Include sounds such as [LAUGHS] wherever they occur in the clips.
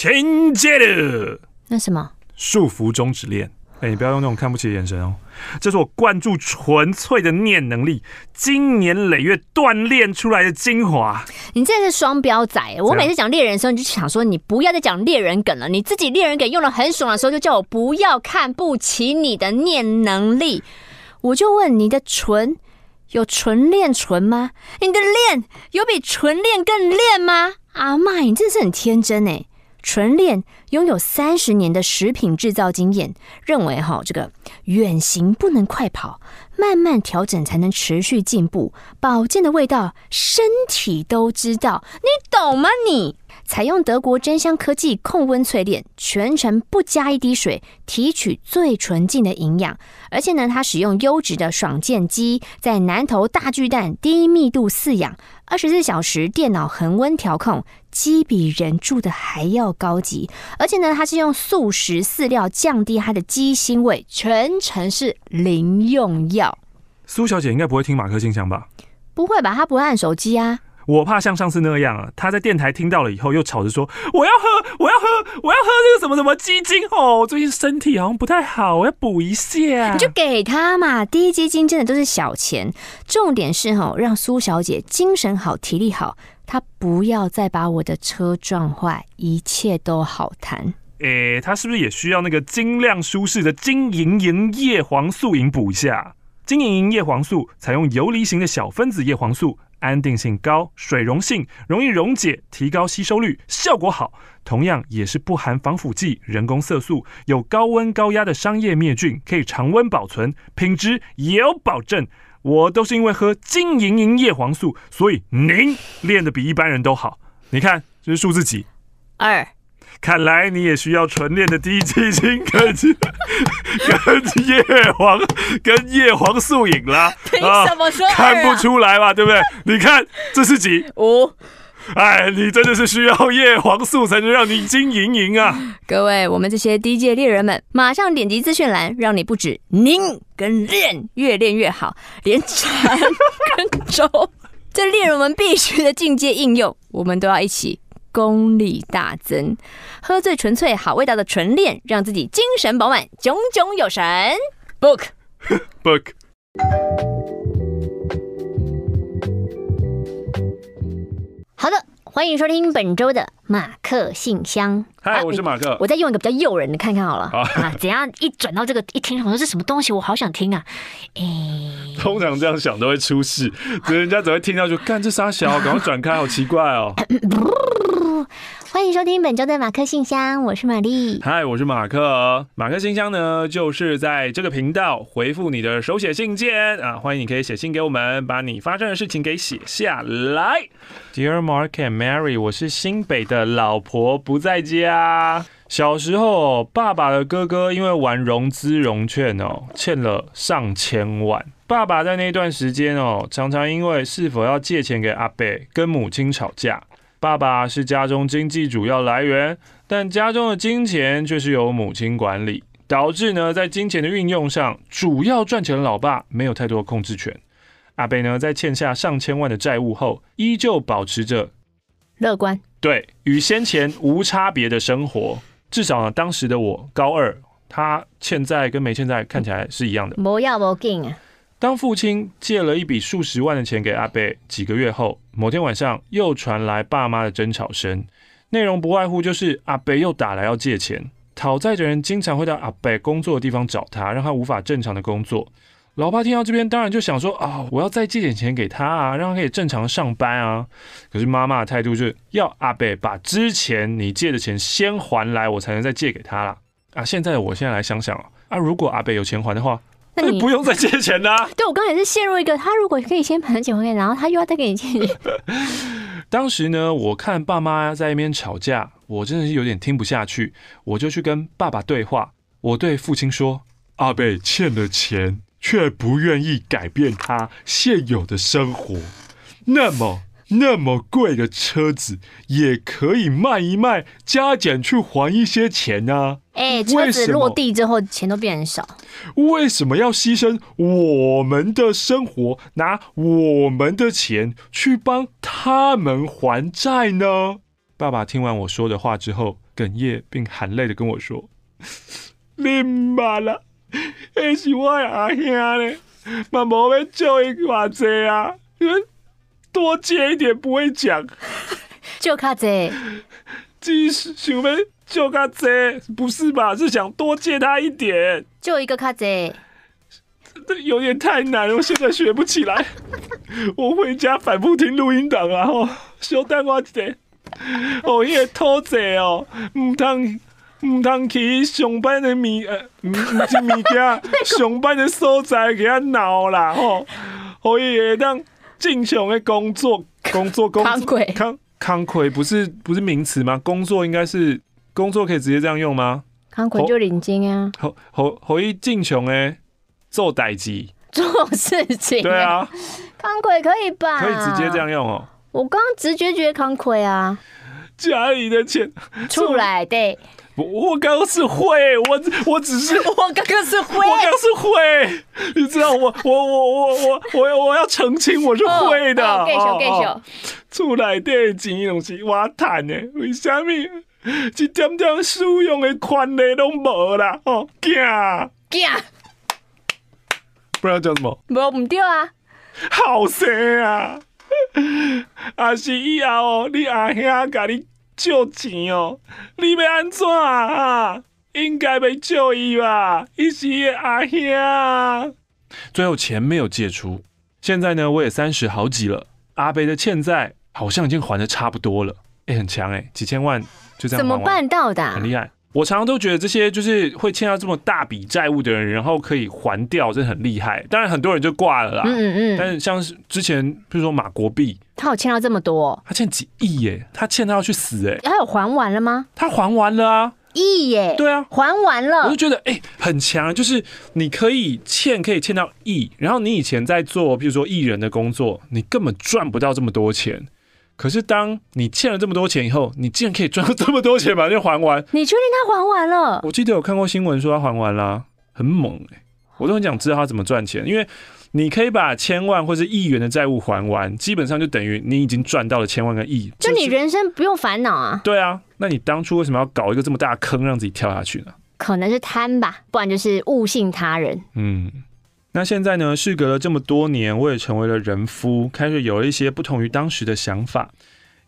请接了。那什么？束缚终止恋。哎，你不要用那种看不起的眼神哦。这是我灌注纯粹的念能力，经年累月锻炼出来的精华。你这是双标仔！我每次讲猎人的时候，你就想说你不要再讲猎人梗了。你自己猎人梗用的很爽的时候，就叫我不要看不起你的念能力。我就问你的纯有纯练纯吗？你的练有比纯练更练吗？阿妈，你真的是很天真哎！纯练拥有三十年的食品制造经验，认为哈这个远行不能快跑，慢慢调整才能持续进步。保健的味道，身体都知道，你懂吗你？采用德国真香科技控温淬炼，全程不加一滴水，提取最纯净的营养。而且呢，它使用优质的爽健机，在南投大巨蛋低密度饲养，二十四小时电脑恒温调控，鸡比人住的还要高级。而且呢，它是用素食饲料降低它的鸡腥味，全程是零用药。苏小姐应该不会听马克信箱吧？不会吧？她不会按手机啊。我怕像上次那样啊，她在电台听到了以后，又吵着说我要喝，我要喝，我要喝这个什么什么鸡精哦，最近身体好像不太好，我要补一下。你就给他嘛，滴鸡精真的都是小钱，重点是哈，让苏小姐精神好、体力好，他不要再把我的车撞坏，一切都好谈。诶，他是不是也需要那个精亮舒适的金银银叶黄素饮补一下？金银银叶黄素采用游离型的小分子叶黄素。安定性高，水溶性，容易溶解，提高吸收率，效果好。同样也是不含防腐剂、人工色素，有高温高压的商业灭菌，可以常温保存，品质也有保证。我都是因为喝金莹莹叶黄素，所以您练得比一般人都好。你看这是数字几？二。看来你也需要纯练的滴鸡精跟跟叶黄跟叶黄素饮啦。[LAUGHS] 凭什么说、啊、看不出来嘛？对不对？你看这是几？五。哎，你真的是需要叶黄素才能让你金盈盈啊！各位，我们这些低阶猎人们，马上点击资讯栏，让你不止您跟练越练越好，连缠跟周 [LAUGHS] 这猎人们必须的进阶应用，我们都要一起。功力大增，喝最纯粹好味道的纯练，让自己精神饱满，炯炯有神。Book [LAUGHS] book。好的，欢迎收听本周的马克信箱。嗨，我是马克。我再用一个比较诱人的看看好了。好啊，怎样一转到这个一听，好像是什么东西，我好想听啊。诶，通常这样想都会出事，人家只会听到就干这傻小，[LAUGHS] 赶快转开，好奇怪哦。[LAUGHS] [LAUGHS] 欢迎收听本周的马克信箱，我是玛丽。嗨，我是马克。马克信箱呢，就是在这个频道回复你的手写信件啊，欢迎你可以写信给我们，把你发生的事情给写下来。Dear Mark and Mary，我是新北的老婆不在家。小时候，爸爸的哥哥因为玩融资融券哦，欠了上千万。爸爸在那段时间哦，常常因为是否要借钱给阿伯，跟母亲吵架。爸爸是家中经济主要来源，但家中的金钱却是由母亲管理，导致呢，在金钱的运用上，主要赚钱的老爸没有太多的控制权。阿贝呢，在欠下上千万的债务后，依旧保持着乐观，对，与先前无差别的生活。至少呢，当时的我高二，他欠债跟没欠债看起来是一样的。不要不紧啊。当父亲借了一笔数十万的钱给阿贝，几个月后，某天晚上又传来爸妈的争吵声，内容不外乎就是阿北又打来要借钱，讨债的人经常会到阿北工作的地方找他，让他无法正常的工作。老爸听到这边，当然就想说啊，我要再借点钱给他啊，让他可以正常上班啊。可是妈妈的态度就是要阿伯把之前你借的钱先还来，我才能再借给他啦。啊，现在我现在来想想啊，如果阿伯有钱还的话。那你 [LAUGHS] 不用再借钱啦、啊。[LAUGHS] 对，我刚才也是陷入一个，他如果可以先把钱还给，然后他又要再给你借钱。[LAUGHS] 当时呢，我看爸妈在那边吵架，我真的是有点听不下去，我就去跟爸爸对话。我对父亲说：“阿贝欠了钱，却不愿意改变他现有的生活，那么。”那么贵的车子也可以卖一卖，加减去还一些钱啊！哎，车子落地之后钱都变很少。为什么要牺牲我们的生活，拿我们的钱去帮他们还债呢？爸爸听完我说的话之后，哽咽并含泪的跟我说：“你唔捌啦，那是我的阿兄呢，嘛无要借伊偌济啊，多借一点不会讲，[LAUGHS] 就卡济，只是想要借卡济，不是吧？是想多借他一点，就一个卡济。”这有点太难了，我现在学不起来。[LAUGHS] 我回家反复听录音档啊，吼，小等我一下。哦，伊个土贼哦，唔通唔通去上班的物呃，唔唔是物件，[LAUGHS] 上班的所在给他闹啦，吼，可以会当正常的工作，工作工作。康康亏不是不是名词吗？工作应该是工作可以直接这样用吗？康亏就领金啊。好好可以正常诶。做代志，做事情，对啊，康亏可以吧？可以直接这样用哦。我刚刚直觉觉得康亏啊，家里的钱出来对。我我刚刚是会，我我只是 [LAUGHS] 我刚刚是会，我刚刚是会，你知道我我我我我我我要澄清我是会的。继续继续，出来的钱拢是我赚的，为什么一点点使用的权利都没啦？哦，惊惊。不知道叫什么？无唔对啊！好生啊！啊是以后哦，你阿兄甲你借钱哦，你要安怎啊？应该要借伊吧？伊是阿兄。最后钱没有借出，现在呢，我也三十好几了，阿贝的欠债好像已经还的差不多了。哎、欸，很强哎、欸，几千万就这样。怎么办到的？很厉害。我常常都觉得这些就是会欠到这么大笔债务的人，然后可以还掉，真的很厉害。当然很多人就挂了啦。嗯嗯嗯。但是像是之前，比如说马国碧，他有欠到这么多，他欠几亿耶？他欠他要去死哎！他有还完了吗？他还完了啊，亿耶？对啊，还完了。我就觉得哎、欸，很强，就是你可以欠，可以欠到亿。然后你以前在做，比如说艺人的工作，你根本赚不到这么多钱。可是，当你欠了这么多钱以后，你竟然可以赚到这么多钱把它还完？你确定他还完了？我记得有看过新闻说他还完了，很猛哎、欸！我都很想知道他怎么赚钱，因为你可以把千万或是亿元的债务还完，基本上就等于你已经赚到了千万个亿，就你人生不用烦恼啊。对啊，那你当初为什么要搞一个这么大坑让自己跳下去呢？可能是贪吧，不然就是误信他人。嗯。那现在呢？事隔了这么多年，我也成为了人夫，开始有了一些不同于当时的想法。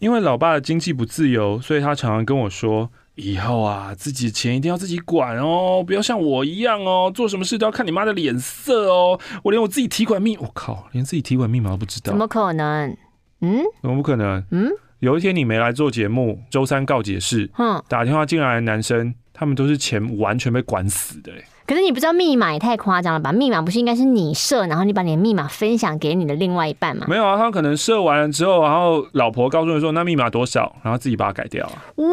因为老爸的经济不自由，所以他常常跟我说：“以后啊，自己的钱一定要自己管哦，不要像我一样哦，做什么事都要看你妈的脸色哦。我连我自己提款密，我靠，连自己提款密码都不知道，怎么可能？嗯，怎么不可能？嗯，有一天你没来做节目，周三告解室，哼，打电话进来的男生，他们都是钱完全被管死的。”可是你不知道密码也太夸张了吧？密码不是应该是你设，然后你把你的密码分享给你的另外一半吗？没有啊，他可能设完了之后，然后老婆告诉你说那密码多少，然后自己把它改掉。哇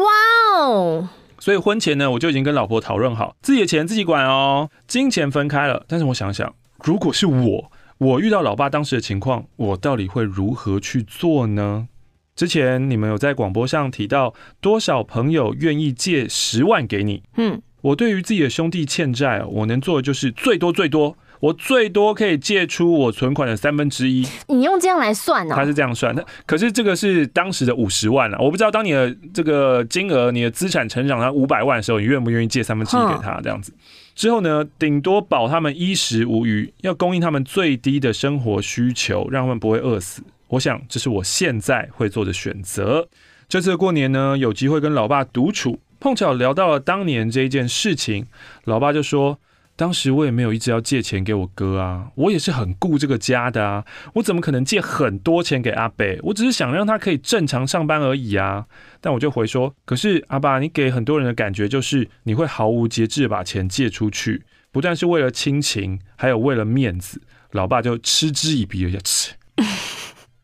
哦！所以婚前呢，我就已经跟老婆讨论好，自己的钱自己管哦，金钱分开了。但是我想想，如果是我，我遇到老爸当时的情况，我到底会如何去做呢？之前你们有在广播上提到，多少朋友愿意借十万给你？嗯。我对于自己的兄弟欠债，我能做的就是最多最多，我最多可以借出我存款的三分之一。你用这样来算呢？他是这样算的，可是这个是当时的五十万了。我不知道当你的这个金额，你的资产成长到五百万的时候，你愿不愿意借三分之一给他？这样子之后呢，顶多保他们衣食无余，要供应他们最低的生活需求，让他们不会饿死。我想这是我现在会做的选择。这次过年呢，有机会跟老爸独处。碰巧聊到了当年这一件事情，老爸就说：“当时我也没有一直要借钱给我哥啊，我也是很顾这个家的啊，我怎么可能借很多钱给阿伯？我只是想让他可以正常上班而已啊。”但我就回说：“可是阿爸，你给很多人的感觉就是你会毫无节制把钱借出去，不但是为了亲情，还有为了面子。”老爸就嗤之以鼻了，就吃。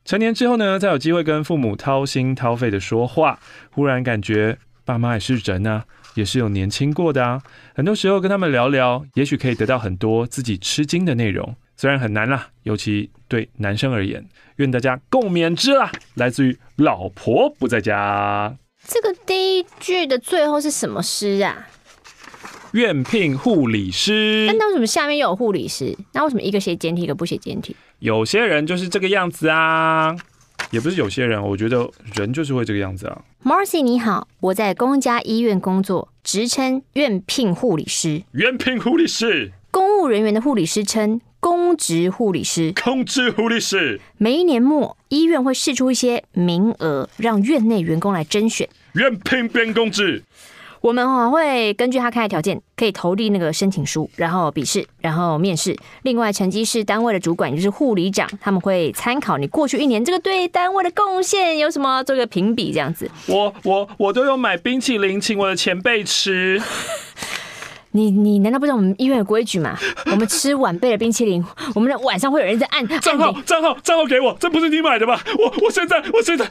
成年之后呢，再有机会跟父母掏心掏肺的说话，忽然感觉。爸妈也是人啊，也是有年轻过的啊。很多时候跟他们聊聊，也许可以得到很多自己吃惊的内容。虽然很难啦，尤其对男生而言。愿大家共勉之啦。来自于老婆不在家。这个第一句的最后是什么诗啊？愿聘护理师。那为什么下面又有护理师？那为什么一个写简体，一个不写简体？有些人就是这个样子啊。也不是有些人，我觉得人就是会这个样子啊。Marcy 你好，我在公家医院工作，职称院聘护理师。院聘护理师，公务人员的护理师称公职护理师。公职护理师，每一年末，医院会试出一些名额，让院内员工来甄选。院聘编公职。我们哈会根据他开的条件，可以投递那个申请书，然后笔试，然后面试。另外，成绩是单位的主管，也就是护理长，他们会参考你过去一年这个对单位的贡献有什么，做个评比这样子。我我我都有买冰淇淋请我的前辈吃。[LAUGHS] 你你难道不知道我们医院的规矩吗？[LAUGHS] 我们吃晚辈的冰淇淋，我们的晚上会有人在按账号账号账号给我，这不是你买的吧？我我现在我现在。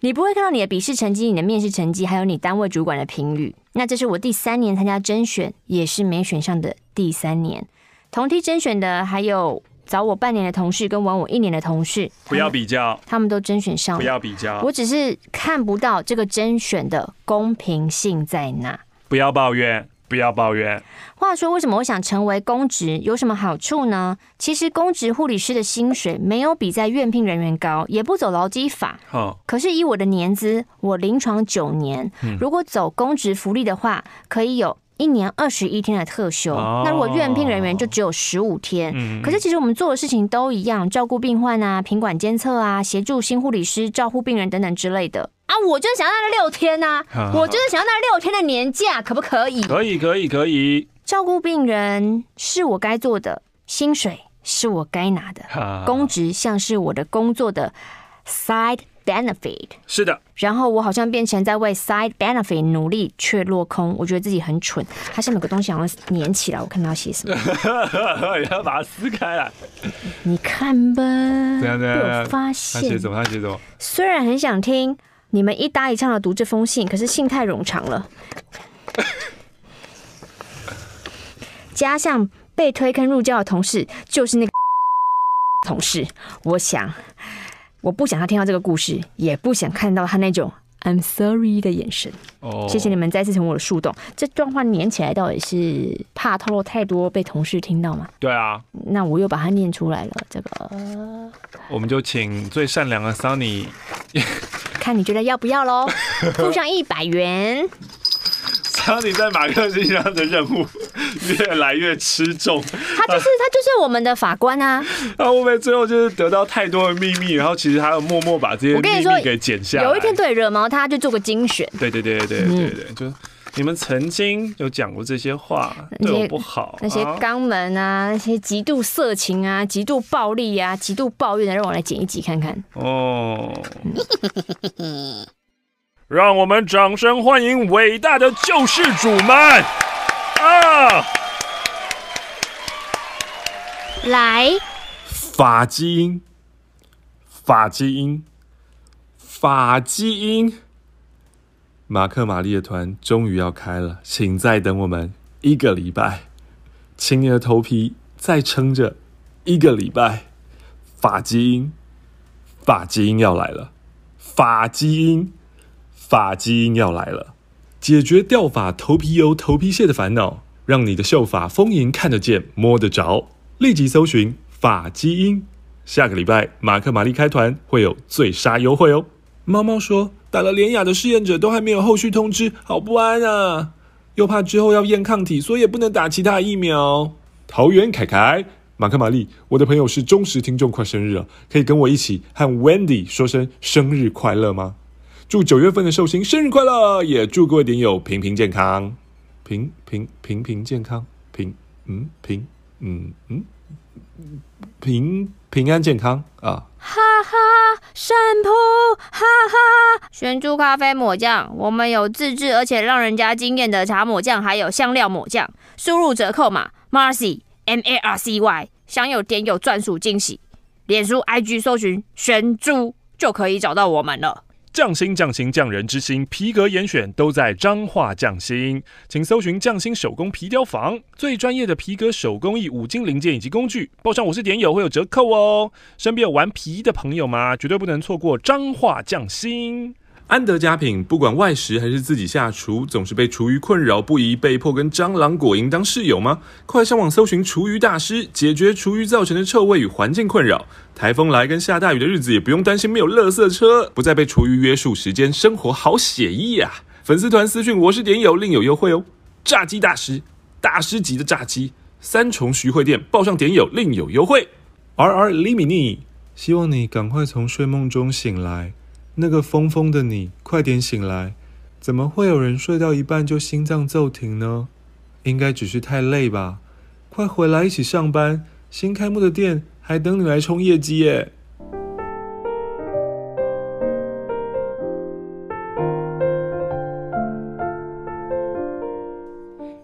你不会看到你的笔试成绩、你的面试成绩，还有你单位主管的评语。那这是我第三年参加甄选，也是没选上的第三年。同梯甄选的还有早我半年的同事跟晚我一年的同事。不要比较，他们都甄选上了。不要比较，我只是看不到这个甄选的公平性在哪。不要抱怨。不要抱怨。话说，为什么我想成为公职？有什么好处呢？其实，公职护理师的薪水没有比在院聘人员高，也不走劳基法。哦。可是以我的年资，我临床九年，如果走公职福利的话，可以有一年二十一天的特休。哦。那如果院聘人员就只有十五天。嗯。可是其实我们做的事情都一样，照顾病患啊，品管监测啊，协助新护理师照护病人等等之类的。啊，我就是想要那六天呐、我就是想要那六天的年假，可不可以？可以，可以，可以。照顾病人是我该做的，薪水是我该拿的，公职像是我的工作的 side benefit。是的。然后我好像变成在为 side benefit 努力，却落空。我觉得自己很蠢。它下面有个东西好像粘起来，我看到写什么。[LAUGHS] 你要把它撕开来。你看吧。对啊对啊。我发现。他写什么？他写什么？虽然很想听。你们一搭一唱的读这封信，可是信太冗长了。[LAUGHS] 加上被推坑入教的同事，就是那个 [LAUGHS] 同事。我想，我不想他听到这个故事，也不想看到他那种 I'm sorry 的眼神。哦，谢谢你们再次成为我的树洞。这段话念起来到底是怕透露太多被同事听到吗？对啊。那我又把它念出来了。这个，我们就请最善良的 Sunny。[LAUGHS] 看你觉得要不要喽？[LAUGHS] 付上一百元。Sunny 在马克信箱的任务越来越吃重，他就是他就是我们的法官啊。那 [LAUGHS] 我们最后就是得到太多的秘密，然后其实他要默默把这些秘密给剪下来。有一天对惹毛他，就做个精选。对对对对对对就。你们曾经有讲过这些话，对我不好。那些肛门啊，那些极度色情啊，极度暴力啊，极度抱怨的，让我来剪一集看看。哦，[LAUGHS] 让我们掌声欢迎伟大的救世主们啊！来，法基因，法基因，法基因。马克玛丽的团终于要开了，请再等我们一个礼拜，请你的头皮再撑着一个礼拜。发基因，发基因要来了，发基因，发基因要来了，解决掉发、头皮油、头皮屑的烦恼，让你的秀发丰盈，看得见、摸得着。立即搜寻发基因，下个礼拜马克玛丽开团会有最杀优惠哦。猫猫说。打了联亚的试验者都还没有后续通知，好不安啊！又怕之后要验抗体，所以也不能打其他疫苗。桃园凯凯、马克玛丽，我的朋友是忠实听众，快生日了，可以跟我一起和 Wendy 说声生日快乐吗？祝九月份的寿星生日快乐，也祝各位点友平平健康，平平平平健康，平嗯平嗯嗯平平安健康啊！哈哈，神婆，哈哈！玄珠咖啡抹酱，我们有自制而且让人家惊艳的茶抹酱，还有香料抹酱。输入折扣码 Marcy M A R C Y，享有点有专属惊喜。脸书 IG 搜寻玄珠就可以找到我们了。匠心匠心匠人之心，皮革严选都在彰化匠心，请搜寻匠心手工皮雕坊，最专业的皮革手工艺五金零件以及工具，报上我是点友会有折扣哦。身边有玩皮的朋友吗？绝对不能错过彰化匠心。安德佳品不管外食还是自己下厨，总是被厨余困扰不已，被迫跟蟑螂、果蝇当室友吗？快上网搜寻厨余大师，解决厨余造成的臭味与环境困扰。台风来跟下大雨的日子也不用担心没有垃圾车，不再被厨余约束时间，生活好写意呀！粉丝团私讯我是点友，另有优惠哦。炸鸡大师，大师级的炸鸡，三重徐汇店报上点友另有优惠。R R 李米妮，希望你赶快从睡梦中醒来。那个疯疯的你，快点醒来！怎么会有人睡到一半就心脏骤停呢？应该只是太累吧。快回来一起上班，新开幕的店还等你来冲业绩耶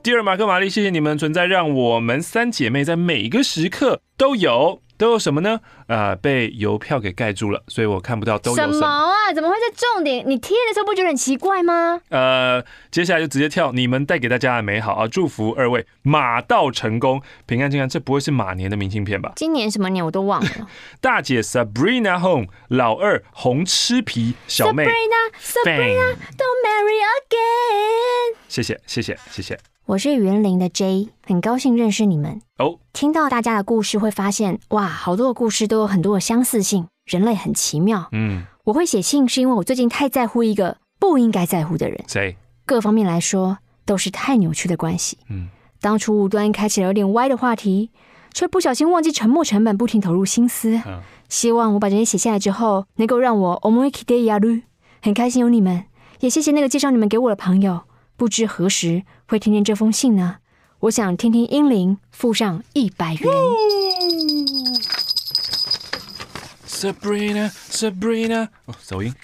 ！Dear 马克、玛丽，谢谢你们存在，让我们三姐妹在每一个时刻都有。都有什么呢？啊、呃，被邮票给盖住了，所以我看不到都有什么，什么啊？怎么会在重点？你贴的时候不觉得很奇怪吗？呃，接下来就直接跳你们带给大家的美好啊！祝福二位马到成功，平安健康。这不会是马年的明信片吧？今年什么年我都忘了。[LAUGHS] 大姐 Sabrina Home，老二红吃皮，小妹 Sabrina Sabrina，Don't marry again。谢谢谢谢谢谢。我是云林的 J，很高兴认识你们哦。Oh. 听到大家的故事，会发现哇，好多的故事都有很多的相似性。人类很奇妙。嗯，我会写信是因为我最近太在乎一个不应该在乎的人。谁？各方面来说都是太扭曲的关系。嗯，当初无端开启了有点歪的话题，却不小心忘记沉没成本，不停投入心思。嗯，希望我把这些写下来之后，能够让我思いきってやる。很开心有你们，也谢谢那个介绍你们给我的朋友。不知何时 会听见这封信呢？我想听听英灵附上一百元。Sabrina，Sabrina，哦，走音。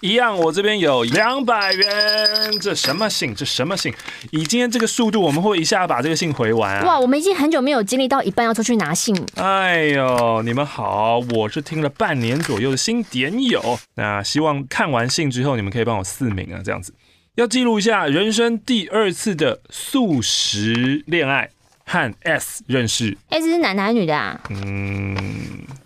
一样，我这边有两百元。这什么信？这什么信？以今天这个速度，我们会一下把这个信回完啊！哇，我们已经很久没有经历到一半要出去拿信。哎呦，你们好，我是听了半年左右的新点友。那希望看完信之后，你们可以帮我四名啊，这样子。要记录一下人生第二次的素食恋爱，和 S 认识。S 是男的还是女的啊？嗯，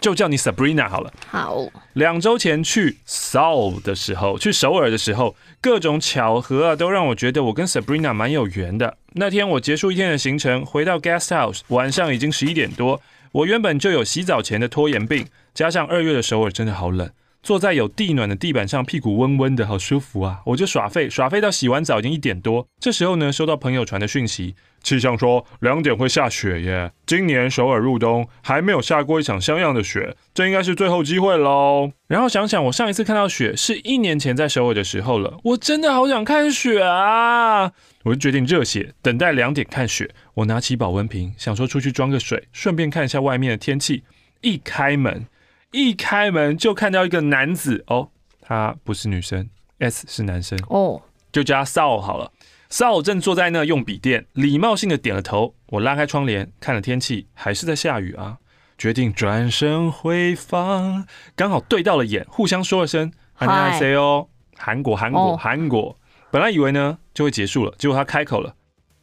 就叫你 Sabrina 好了。好。两周前去 Seoul 的时候，去首尔的时候，各种巧合啊，都让我觉得我跟 Sabrina 蛮有缘的。那天我结束一天的行程，回到 Guest House，晚上已经十一点多。我原本就有洗澡前的拖延病，加上二月的首尔真的好冷。坐在有地暖的地板上，屁股温温的，好舒服啊！我就耍废，耍废到洗完澡已经一点多。这时候呢，收到朋友传的讯息，气象说两点会下雪耶。今年首尔入冬还没有下过一场像样的雪，这应该是最后机会喽。然后想想，我上一次看到雪是一年前在首尔的时候了，我真的好想看雪啊！我就决定热血，等待两点看雪。我拿起保温瓶，想说出去装个水，顺便看一下外面的天气。一开门。一开门就看到一个男子哦，他不是女生，S 是男生哦，就叫他 Saul 好了。Saul 正坐在那用笔电，礼貌性的点了头。我拉开窗帘，看了天气，还是在下雨啊。决定转身回房，刚好对到了眼，互相说了声 Hi 哦，韩国韩国韩国。本来以为呢就会结束了，结果他开口了，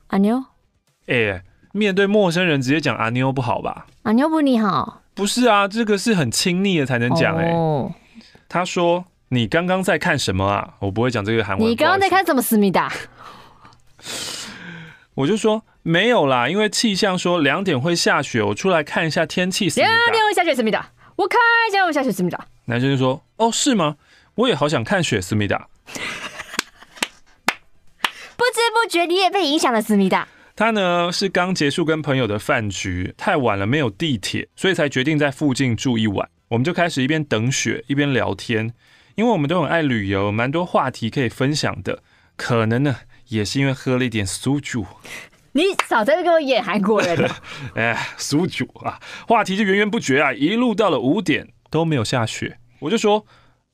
阿妞，哎，面对陌生人直接讲阿妞不好吧？阿妞不你好。不是啊，这个是很亲昵的才能讲哎、欸。Oh. 他说：“你刚刚在看什么啊？”我不会讲这个韩文。你刚刚在看什么，思密达？我就说没有啦，因为气象说两点会下雪，我出来看一下天气。两点会下雪，思密达。我看一下会下雪，思密达。男生就说：“哦，是吗？我也好想看雪，思密达。[LAUGHS] ”不知不觉你也被影响了，思密达。他呢是刚结束跟朋友的饭局，太晚了没有地铁，所以才决定在附近住一晚。我们就开始一边等雪一边聊天，因为我们都很爱旅游，蛮多话题可以分享的。可能呢也是因为喝了一点苏酒。你少在这给我演韩国人了。[LAUGHS] 哎，苏酒啊，话题就源源不绝啊，一路到了五点都没有下雪。我就说，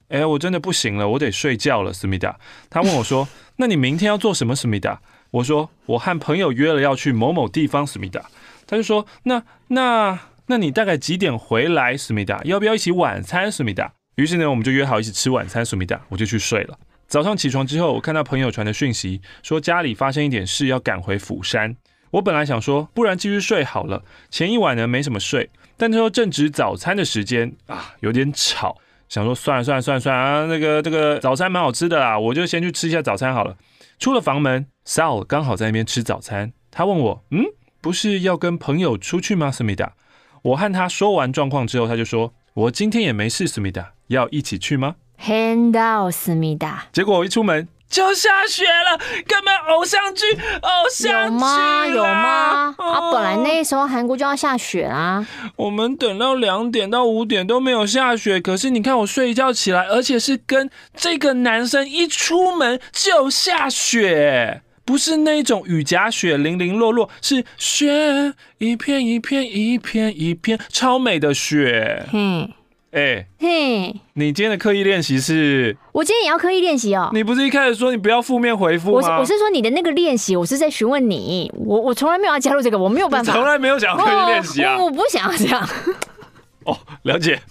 哎，我真的不行了，我得睡觉了，思密达。他问我说，[LAUGHS] 那你明天要做什么，思密达？我说我和朋友约了要去某某地方，思密达。他就说那那那你大概几点回来，思密达？要不要一起晚餐，思密达？于是呢，我们就约好一起吃晚餐，思密达。我就去睡了。早上起床之后，我看到朋友传的讯息，说家里发生一点事，要赶回釜山。我本来想说，不然继续睡好了。前一晚呢没什么睡，但他说正值早餐的时间啊，有点吵。想说算了算了算了算了啊，那个这个早餐蛮好吃的啦，我就先去吃一下早餐好了。出了房门，Sal 刚好在那边吃早餐，他问我，嗯，不是要跟朋友出去吗？思密达，我和他说完状况之后，他就说，我今天也没事，思密达，要一起去吗？Hand out，思密达。结果我一出门。就下雪了，根本偶像剧，偶像剧有吗？有吗？哦、啊，本来那时候韩国就要下雪啊。我们等到两点到五点都没有下雪，可是你看我睡一觉起来，而且是跟这个男生一出门就下雪，不是那种雨夹雪零零落落，是雪一片一片一片一片超美的雪。嗯。哎、欸，嘿，你今天的刻意练习是？我今天也要刻意练习哦。你不是一开始说你不要负面回复吗？我是我是说你的那个练习，我是在询问你。我我从来没有要加入这个，我没有办法。从来没有想要刻意练习啊！我，我不想要这样。[LAUGHS] 哦，了解。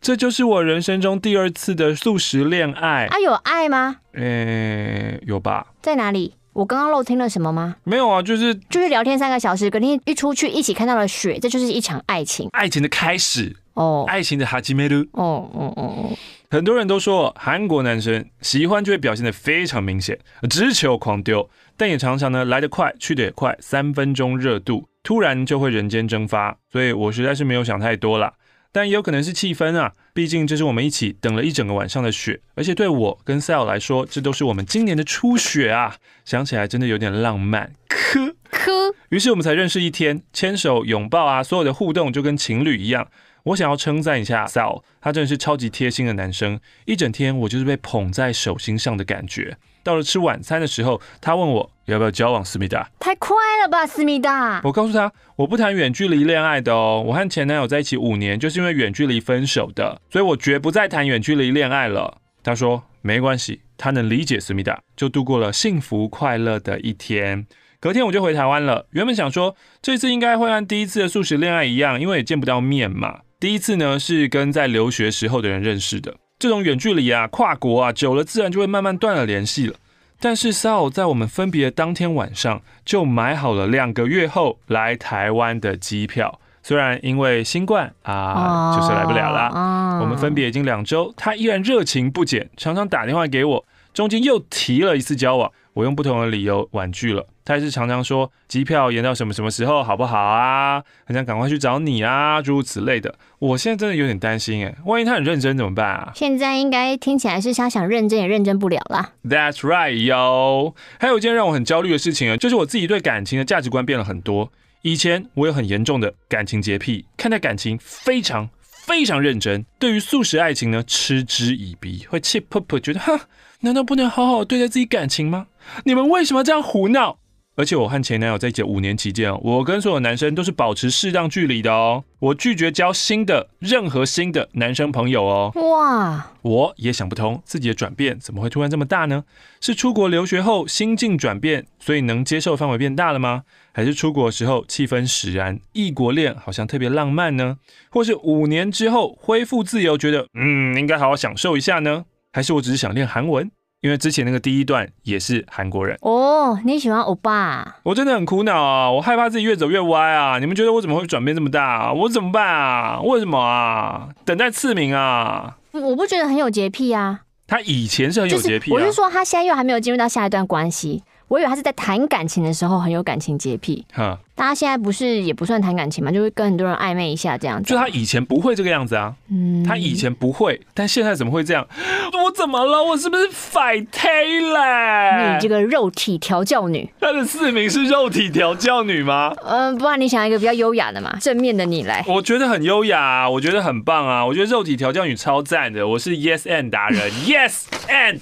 这就是我人生中第二次的素食恋爱。啊，有爱吗？呃、欸，有吧？在哪里？我刚刚漏听了什么吗？没有啊，就是就是聊天三个小时，隔天一出去一起看到了雪，这就是一场爱情，爱情的开始。哦，爱情的哈基梅鲁。哦哦哦哦，很多人都说韩国男生喜欢就会表现的非常明显，直球狂丢，但也常常呢来得快，去得也快，三分钟热度，突然就会人间蒸发。所以我实在是没有想太多啦，但也有可能是气氛啊，毕竟这是我们一起等了一整个晚上的雪，而且对我跟 Sal 来说，这都是我们今年的初雪啊，想起来真的有点浪漫。科科，于是我们才认识一天，牵手拥抱啊，所有的互动就跟情侣一样。我想要称赞一下 Sal，他真的是超级贴心的男生。一整天我就是被捧在手心上的感觉。到了吃晚餐的时候，他问我要不要交往，思密达。太快了吧，思密达！我告诉他，我不谈远距离恋爱的哦。我和前男友在一起五年，就是因为远距离分手的，所以我绝不再谈远距离恋爱了。他说没关系，他能理解思密达，就度过了幸福快乐的一天。隔天我就回台湾了。原本想说这次应该会和第一次的素食恋爱一样，因为也见不到面嘛。第一次呢，是跟在留学时候的人认识的。这种远距离啊，跨国啊，久了自然就会慢慢断了联系了。但是 Sal 在我们分别的当天晚上就买好了两个月后来台湾的机票。虽然因为新冠啊，就是来不了啦。我们分别已经两周，他依然热情不减，常常打电话给我。中间又提了一次交往，我用不同的理由婉拒了。他还是常常说机票延到什么什么时候好不好啊？很想赶快去找你啊，诸如此类的。我现在真的有点担心哎，万一他很认真怎么办啊？现在应该听起来是他想认真也认真不了啦。That's right, yo。还有一件让我很焦虑的事情啊，就是我自己对感情的价值观变了很多。以前我有很严重的感情洁癖，看待感情非常非常认真，对于素食爱情呢嗤之以鼻，会气噗噗，觉得哈，难道不能好好对待自己感情吗？你们为什么这样胡闹？而且我和前男友在一起五年期间，我跟所有男生都是保持适当距离的哦。我拒绝交新的任何新的男生朋友哦。哇！我也想不通自己的转变怎么会突然这么大呢？是出国留学后心境转变，所以能接受范围变大了吗？还是出国时候气氛使然，异国恋好像特别浪漫呢？或是五年之后恢复自由，觉得嗯应该好好享受一下呢？还是我只是想练韩文？因为之前那个第一段也是韩国人哦，你喜欢欧巴？我真的很苦恼啊，我害怕自己越走越歪啊！你们觉得我怎么会转变这么大啊？我怎么办啊？为什么啊？等待赐名啊！我不觉得很有洁癖啊。他以前是很有洁癖啊，我是说他现在又还没有进入到下一段关系。我以为他是在谈感情的时候很有感情洁癖，哈，大家现在不是也不算谈感情嘛，就会跟很多人暧昧一下这样子。就他以前不会这个样子啊，嗯，他以前不会，但现在怎么会这样？我怎么了？我是不是反胎了？你这个肉体调教女，他的四名是肉体调教女吗？嗯，不然你想一个比较优雅的嘛，正面的你来。我觉得很优雅，啊我觉得很棒啊，我觉得肉体调教女超赞的，我是 Yes and 达人，Yes and。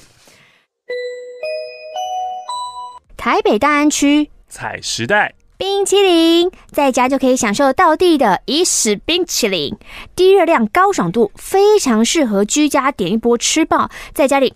台北大安区采时代冰淇淋，在家就可以享受到地的伊始冰淇淋，低热量、高爽度，非常适合居家点一波吃爆，在家里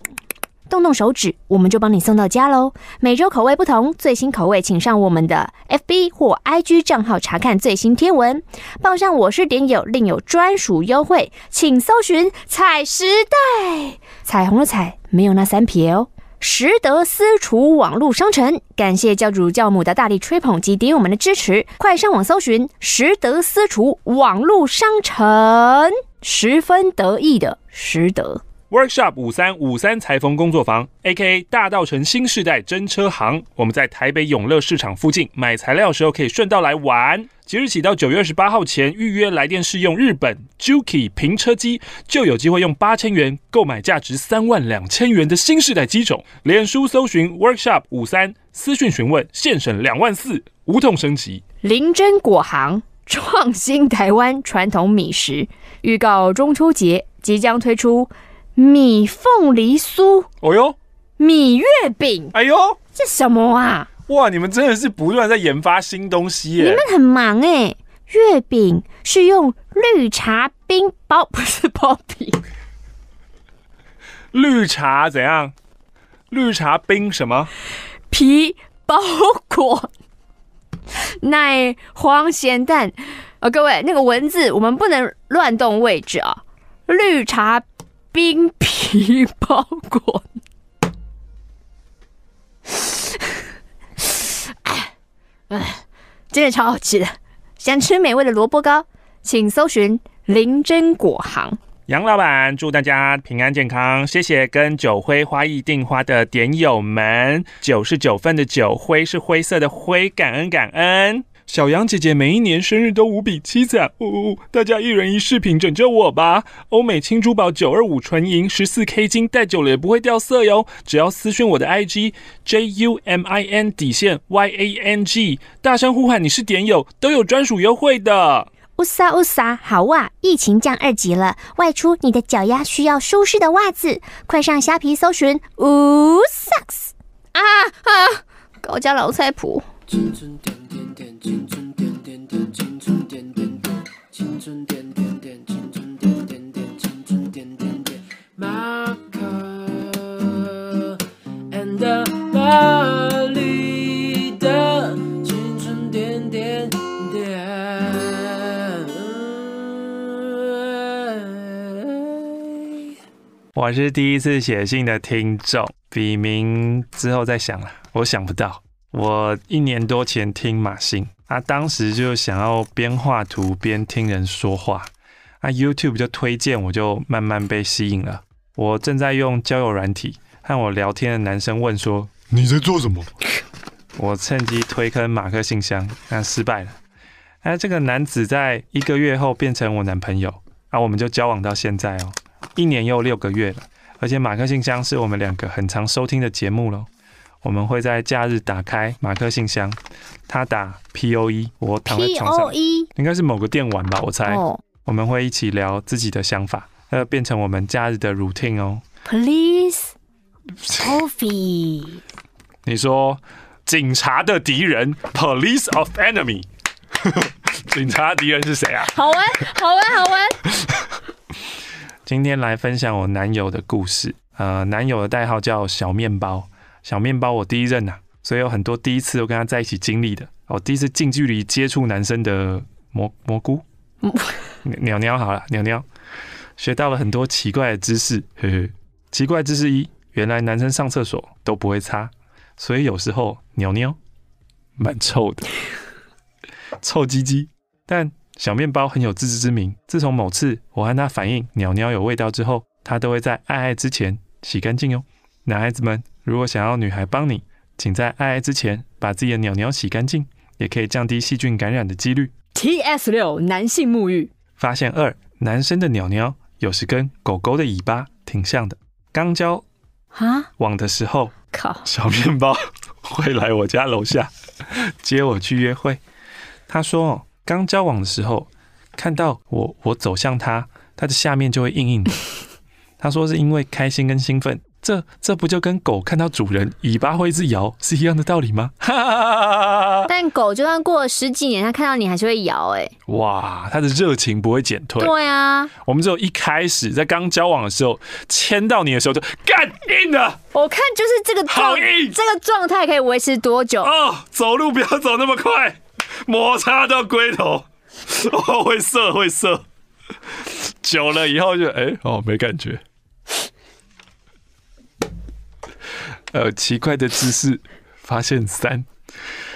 动动手指，我们就帮你送到家喽。每周口味不同，最新口味请上我们的 FB 或 IG 账号查看最新贴文。报上我是点友，另有专属优惠，请搜寻彩时代，彩虹的彩没有那三撇哦。实德私厨网络商城。感谢教主教母的大力吹捧及顶友们的支持，快上网搜寻实德私厨网络商城，十分得意的实德。Workshop 五三五三裁缝工作坊，A.K.A 大稻城新世代真车行。我们在台北永乐市场附近，买材料的时候可以顺道来玩。即日起到九月二十八号前预约来电试用日本 Juki 平车机，就有机会用八千元购买价值三万两千元的新世代机种。脸书搜寻 Workshop 五三，私讯询问，现省两万四，无痛升级。林真果行创新台湾传统米食，预告中秋节即将推出。米凤梨酥，哦哟，米月饼，哎呦，这什么啊？哇，你们真的是不断在研发新东西耶！你们很忙哎。月饼是用绿茶冰包，[LAUGHS] 不是包皮。绿茶怎样？绿茶冰什么？皮包裹奶黄咸蛋。呃，各位，那个文字我们不能乱动位置啊。绿茶。冰皮包裹，哎，真的超好吃的！想吃美味的萝卜糕，请搜寻林真果行。杨老板祝大家平安健康，谢谢跟九辉花艺订花的点友们，九是九份的九，辉是灰色的灰，感恩感恩。小杨姐姐每一年生日都无比凄惨，呜呜！大家一人一饰品拯救我吧！欧美青珠宝九二五纯银十四 K 金，戴久了也不会掉色哟。只要私讯我的 IG J U M I N 底线 Y A N G，大声呼喊你是点友，都有专属优惠的。乌撒乌撒，好哇！疫情降二级了，外出你的脚丫需要舒适的袜子，快上虾皮搜寻乌 Socks 啊啊！高家老菜谱。青春点点点，青春点点点，青春点点点，青春点点点，青春点点点。马可 and 玛丽的青春点点点。我是第一次写信的听众，笔名之后再想了，我想不到。我一年多前听马信，啊当时就想要边画图边听人说话，啊，YouTube 就推荐，我就慢慢被吸引了。我正在用交友软体和我聊天的男生问说：“你在做什么？”我趁机推坑马克信箱，但失败了。哎，这个男子在一个月后变成我男朋友，啊，我们就交往到现在哦，一年又六个月了。而且马克信箱是我们两个很常收听的节目喽。我们会在假日打开马克信箱，他打 P O E，我躺在床上，POE? 应该是某个电玩吧，我猜。Oh. 我们会一起聊自己的想法，呃，变成我们假日的 routine 哦。Police Coffee，[LAUGHS] 你说警察的敌人，Police of enemy，[LAUGHS] 警察敌人是谁啊？好玩，好玩，好玩。今天来分享我男友的故事，呃，男友的代号叫小面包。小面包，我第一任呐、啊，所以有很多第一次都跟他在一起经历的。我第一次近距离接触男生的蘑蘑菇，[LAUGHS] 鸟鸟好了，鸟鸟，学到了很多奇怪的知识。嘿嘿，奇怪知识一，原来男生上厕所都不会擦，所以有时候鸟鸟蛮臭的，[LAUGHS] 臭鸡鸡。但小面包很有自知之明，自从某次我和他反映鸟鸟有味道之后，他都会在爱爱之前洗干净哟。男孩子们。如果想要女孩帮你，请在爱爱之前把自己的鸟鸟洗干净，也可以降低细菌感染的几率。TS 六男性沐浴发现二：男生的鸟鸟有时跟狗狗的尾巴挺像的。刚交啊网的时候，靠，小面包会来我家楼下接我去约会。他说，刚交往的时候看到我，我走向他，他的下面就会硬硬的。他说是因为开心跟兴奋。这这不就跟狗看到主人尾巴会一直摇是一样的道理吗？但狗就算过了十几年，它看到你还是会摇哎。哇，它的热情不会减退。对啊，我们只有一开始在刚交往的时候牵到你的时候就干硬了。我看就是这个状，硬这个状态可以维持多久？哦，走路不要走那么快，摩擦到龟头，哦，会涩会涩，久了以后就哎哦没感觉。呃，奇怪的姿势发现三，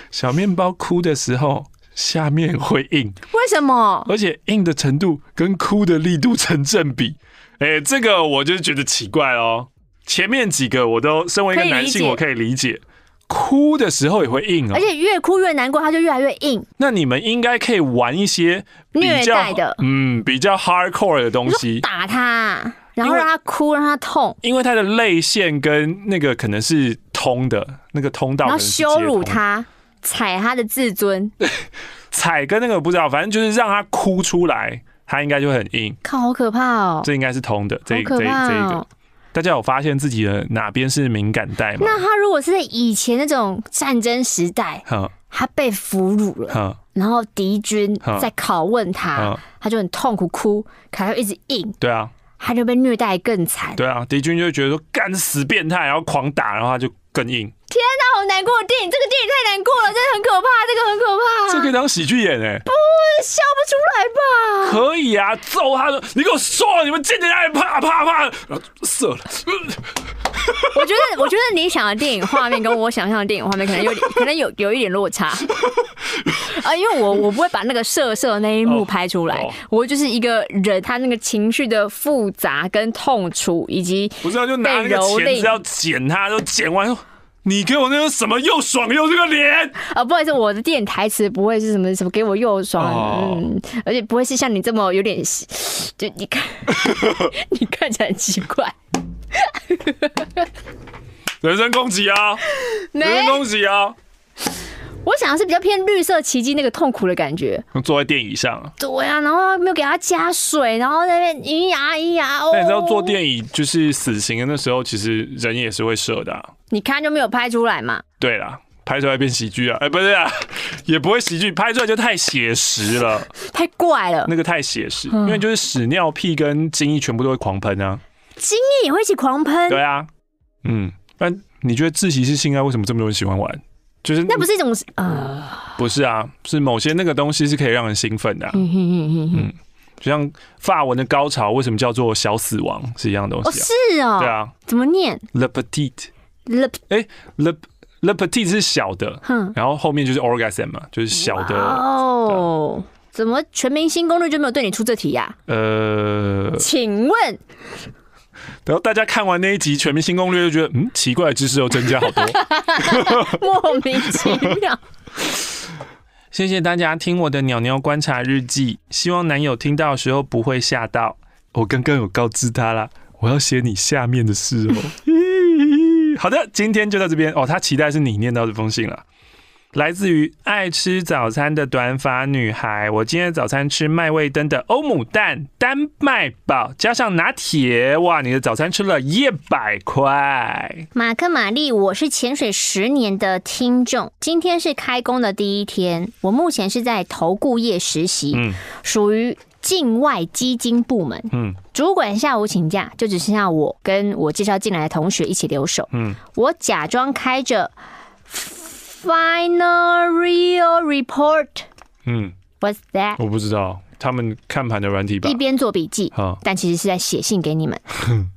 小面包哭的时候下面会硬，为什么？而且硬的程度跟哭的力度成正比。哎、欸，这个我就觉得奇怪哦。前面几个我都身为一个男性，我可以理解，哭的时候也会硬哦，而且越哭越难过，它就越来越硬。那你们应该可以玩一些虐待的，嗯，比较 hardcore 的东西，打他。然后让他哭，让他痛，因为他的泪腺跟那个可能是通的，那个通道。然后羞辱他，踩他的自尊，[LAUGHS] 踩跟那个不知道，反正就是让他哭出来，他应该就会很硬。靠，好可怕哦！这应该是通的，这这这一个，大家有发现自己的哪边是敏感带吗？那他如果是在以前那种战争时代，他被俘虏了，然后敌军在拷问他，他就很痛苦哭，可他就一直硬。对啊。他就被虐待更惨。对啊，敌军就会觉得说干死变态，然后狂打，然后他就更硬。天哪，好难过的电影，这个电影太难过了，真的很可怕，这个很可怕。这可以当喜剧演哎，不笑不出来吧？可以啊，揍他说，你给我说，你们见见爱啪啪啪，然后射了。[LAUGHS] 我觉得，我觉得你想的电影画面跟我想象的电影画面可能有点，[LAUGHS] 可能有有一点落差啊，因为我我不会把那个射射那一幕拍出来，oh, oh. 我就是一个人他那个情绪的复杂跟痛楚以及不是就拿那个钳子要剪他，就剪完，你给我那个什么又爽又这个脸啊，不好意思，我的电影台词不会是什么什么给我又爽，oh. 嗯，而且不会是像你这么有点，就你看 [LAUGHS] 你看起来很奇怪。[LAUGHS] 人身攻击啊！[LAUGHS] 人身攻击啊！我想的是比较偏绿色奇迹那个痛苦的感觉。坐在电椅上。对啊，然后没有给他加水，然后在那边咿呀咿呀。哦。但你知道坐电椅就是死刑的那时候，其实人也是会射的啊。你看就没有拍出来嘛？对啦，拍出来变喜剧啊！哎，不是啊，[LAUGHS] 也不会喜剧，拍出来就太写实了，太怪了。那个太写实，因为就是屎尿屁跟精液全部都会狂喷啊。精液也会一起狂喷？对啊，嗯，那你觉得自习是性爱为什么这么多人喜欢玩？就是那不是一种呃，不是啊，是某些那个东西是可以让人兴奋的、啊，嗯哼哼哼嗯，就像法文的高潮为什么叫做小死亡是一样的东西、啊，哦是哦，对啊，怎么念？Le petit，Le 哎，Le Le petit 是小的，哼，然后后面就是 orgasm 嘛，就是小的。哦。怎么全明星攻略就没有对你出这题呀、啊？呃，请问，然后大家看完那一集全民星攻略就觉得，嗯，奇怪的知识又增加好多，[LAUGHS] 莫名其妙。[LAUGHS] 谢谢大家听我的鸟鸟观察日记，希望男友听到的时候不会吓到。我刚刚有告知他啦，我要写你下面的事哦。[LAUGHS] 好的，今天就到这边哦。他期待是你念到这封信了。来自于爱吃早餐的短发女孩，我今天早餐吃麦味登的欧姆蛋丹麦堡，加上拿铁，哇！你的早餐吃了一百块。马克玛丽，我是潜水十年的听众，今天是开工的第一天，我目前是在投顾业实习，嗯，属于境外基金部门，嗯，主管下午请假，就只剩下我跟我介绍进来的同学一起留守，嗯，我假装开着。Final real report。嗯，What's that？我不知道，他们看盘的软体吧。一边做笔记，但其实是在写信给你们。[LAUGHS]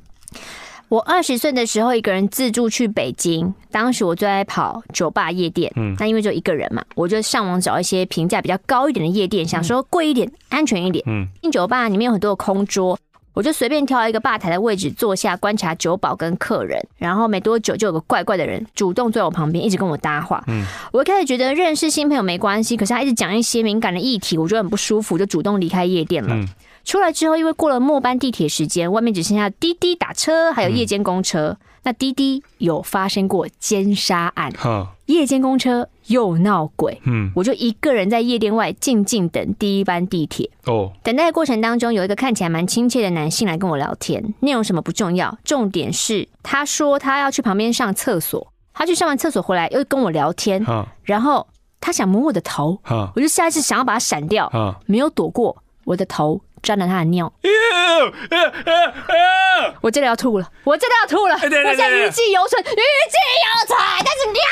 我二十岁的时候，一个人自助去北京，当时我最爱跑酒吧夜店。嗯，那因为就一个人嘛，我就上网找一些评价比较高一点的夜店，想说贵一点，安全一点。嗯，进酒吧里面有很多的空桌。我就随便挑一个吧台的位置坐下，观察酒保跟客人。然后没多久，就有个怪怪的人主动坐我旁边，一直跟我搭话。嗯，我一开始觉得认识新朋友没关系，可是他一直讲一些敏感的议题，我就很不舒服，就主动离开夜店了。嗯，出来之后，因为过了末班地铁时间，外面只剩下滴滴打车，还有夜间公车。嗯那滴滴有发生过奸杀案，夜间公车又闹鬼，嗯，我就一个人在夜店外静静等第一班地铁。哦，等待的过程当中，有一个看起来蛮亲切的男性来跟我聊天，内容什么不重要，重点是他说他要去旁边上厕所，他去上完厕所回来又跟我聊天，然后他想摸我的头，我就下意识想要把他闪掉，没有躲过我的头。沾了他的尿，我真的要吐了，我真的要吐了，我现在余悸犹存，余悸犹存，但是尿，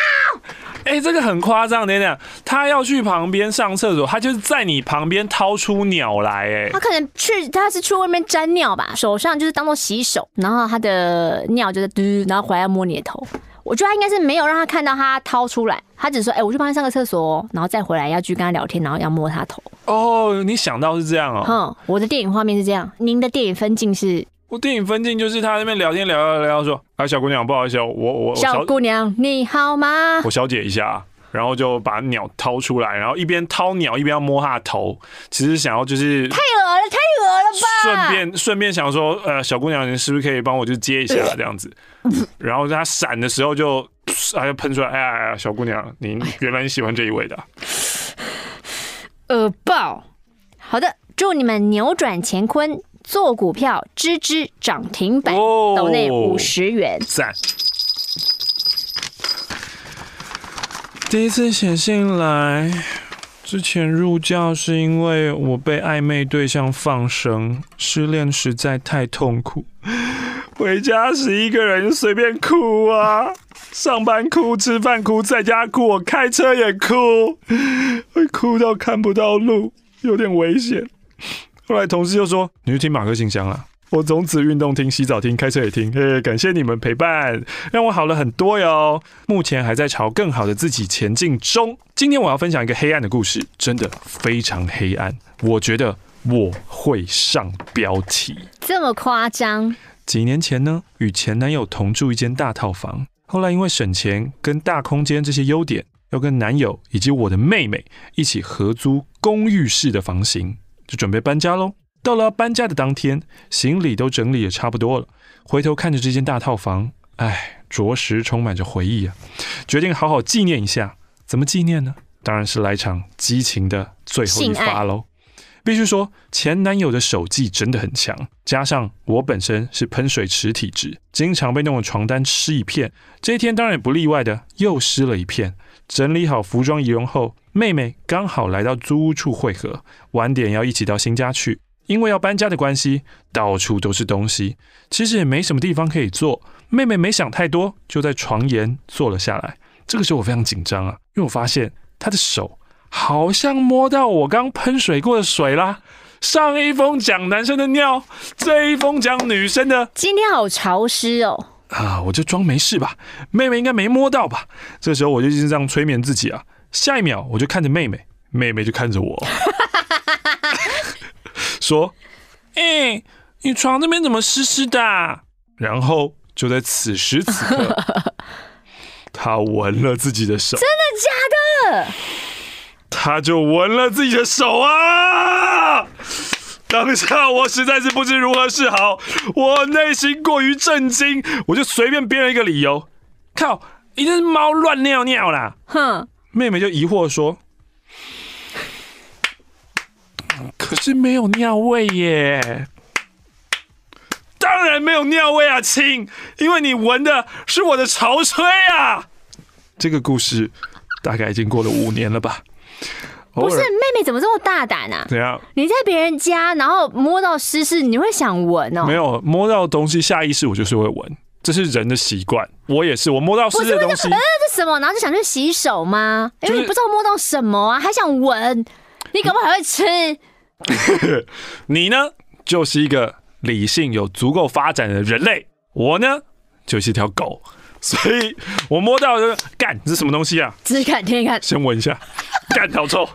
哎、欸，这个很夸张，等等，他要去旁边上厕所，他就是在你旁边掏出鸟来，哎，他可能去，他是去外面沾尿吧，手上就是当做洗手，然后他的尿就是嘟，然后回来摸你的头。我觉得他应该是没有让他看到他掏出来，他只说：“哎、欸，我去帮他上个厕所，然后再回来要去跟他聊天，然后要摸他头。”哦，你想到是这样哦。哼，我的电影画面是这样，您的电影分镜是？我电影分镜就是他那边聊天聊聊聊，聊，说：“啊，小姑娘，不好意思，我我小，小姑娘你好吗？我小姐一下。”然后就把鸟掏出来，然后一边掏鸟一边要摸它的头，其实想要就是太恶吧！顺便顺便想说，呃，小姑娘，你是不是可以帮我就接一下 [LAUGHS] 这样子？然后在它闪的时候就，哎呀喷出来，哎呀哎呀，小姑娘，你原来你喜欢这一位的，恶 [LAUGHS] 爆！好的，祝你们扭转乾坤，做股票吱吱涨停板，斗内五十元，赞。第一次写信来之前入教，是因为我被暧昧对象放生，失恋实在太痛苦。[LAUGHS] 回家时一个人随便哭啊，上班哭，吃饭哭，在家哭，我开车也哭，会哭到看不到路，有点危险。后来同事就说：“你去听马克信箱啊。”我从此运动听、洗澡听、开车也听，嘿，感谢你们陪伴，让我好了很多哟。目前还在朝更好的自己前进中。今天我要分享一个黑暗的故事，真的非常黑暗。我觉得我会上标题，这么夸张？几年前呢，与前男友同住一间大套房，后来因为省钱跟大空间这些优点，要跟男友以及我的妹妹一起合租公寓式的房型，就准备搬家喽。到了搬家的当天，行李都整理也差不多了。回头看着这间大套房，哎，着实充满着回忆啊！决定好好纪念一下。怎么纪念呢？当然是来场激情的最后一发喽！必须说，前男友的手技真的很强，加上我本身是喷水池体质，经常被弄得床单湿一片。这一天当然也不例外的，又湿了一片。整理好服装仪容后，妹妹刚好来到租屋处汇合，晚点要一起到新家去。因为要搬家的关系，到处都是东西，其实也没什么地方可以坐。妹妹没想太多，就在床沿坐了下来。这个时候我非常紧张啊，因为我发现她的手好像摸到我刚喷水过的水啦。上一封讲男生的尿，这一封讲女生的。今天好潮湿哦。啊，我就装没事吧，妹妹应该没摸到吧。这时候我就一直这样催眠自己啊。下一秒我就看着妹妹，妹妹就看着我。说：“哎、欸，你床那边怎么湿湿的、啊？”然后就在此时此刻，[LAUGHS] 他闻了自己的手。真的假的？他就闻了自己的手啊！当下我实在是不知如何是好，我内心过于震惊，我就随便编了一个理由：“靠，一定是猫乱尿尿啦！”哼，妹妹就疑惑说。可是没有尿味耶，当然没有尿味啊，亲，因为你闻的是我的潮吹啊。这个故事大概已经过了五年了吧？不是，妹妹怎么这么大胆啊？怎样？你在别人家，然后摸到湿湿，你会想闻哦？没有，摸到东西，下意识我就是会闻，这是人的习惯。我也是，我摸到湿的东西，呃，这什么？然后就想去洗手吗？因为你不知道摸到什么啊，还想闻，你搞不还会吃？[LAUGHS] 你呢，就是一个理性有足够发展的人类，我呢，就是一条狗，所以我摸到这个干，这是什么东西啊？只看听看，先闻一下，干，好臭，